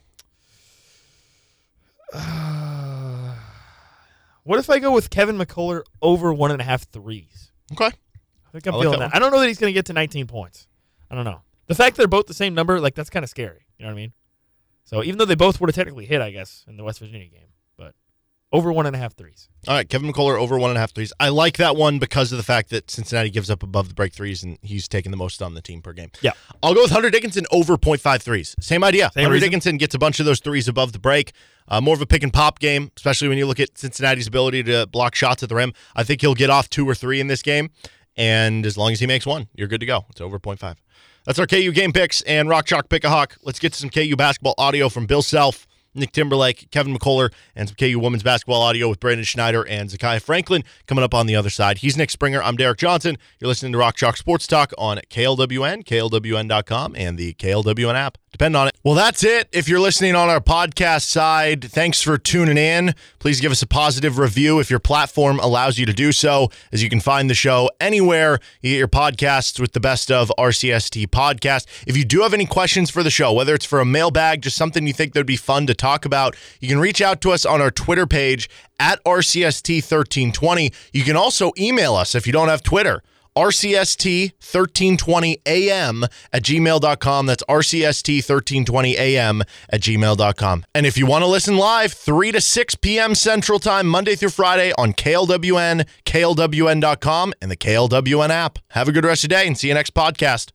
Uh, what if I go with Kevin McCullar over one and a half threes? Okay. I think I'm I like feeling that that. I don't know that he's going to get to 19 points. I don't know. The fact they're both the same number, like that's kind of scary. You know what I mean? So even though they both would have technically hit, I guess, in the West Virginia game, over one and a half threes. All right, Kevin McCullar over one and a half threes. I like that one because of the fact that Cincinnati gives up above the break threes and he's taking the most on the team per game. Yeah. I'll go with Hunter Dickinson over 0.5 threes. Same idea. Same Hunter reason. Dickinson gets a bunch of those threes above the break. Uh, more of a pick and pop game, especially when you look at Cincinnati's ability to block shots at the rim. I think he'll get off two or three in this game. And as long as he makes one, you're good to go. It's over 0.5. That's our KU game picks and Rock Chalk Pick a Hawk. Let's get to some KU basketball audio from Bill Self, Nick Timberlake, Kevin McCullar, and some KU women's basketball audio with Brandon Schneider and Zakiyah Franklin coming up on the other side. He's Nick Springer. I'm Derek Johnson. You're listening to Rock Chalk Sports Talk on KLWN, KLWN.com, and the KLWN app. Depend on it. Well, that's it. If you're listening on our podcast side, thanks for tuning in. Please give us a positive review if your platform allows you to do so, as you can find the show anywhere you get your podcasts with the best of RCST podcast. If you do have any questions for the show, whether it's for a mailbag, just something you think that would be fun to talk about, you can reach out to us on our Twitter page at RCST1320. You can also email us if you don't have Twitter. RCST1320AM at gmail.com. That's RCST1320AM at gmail.com. And if you want to listen live, 3 to 6 p.m. Central Time, Monday through Friday on KLWN, KLWN.com, and the KLWN app. Have a good rest of the day and see you next podcast.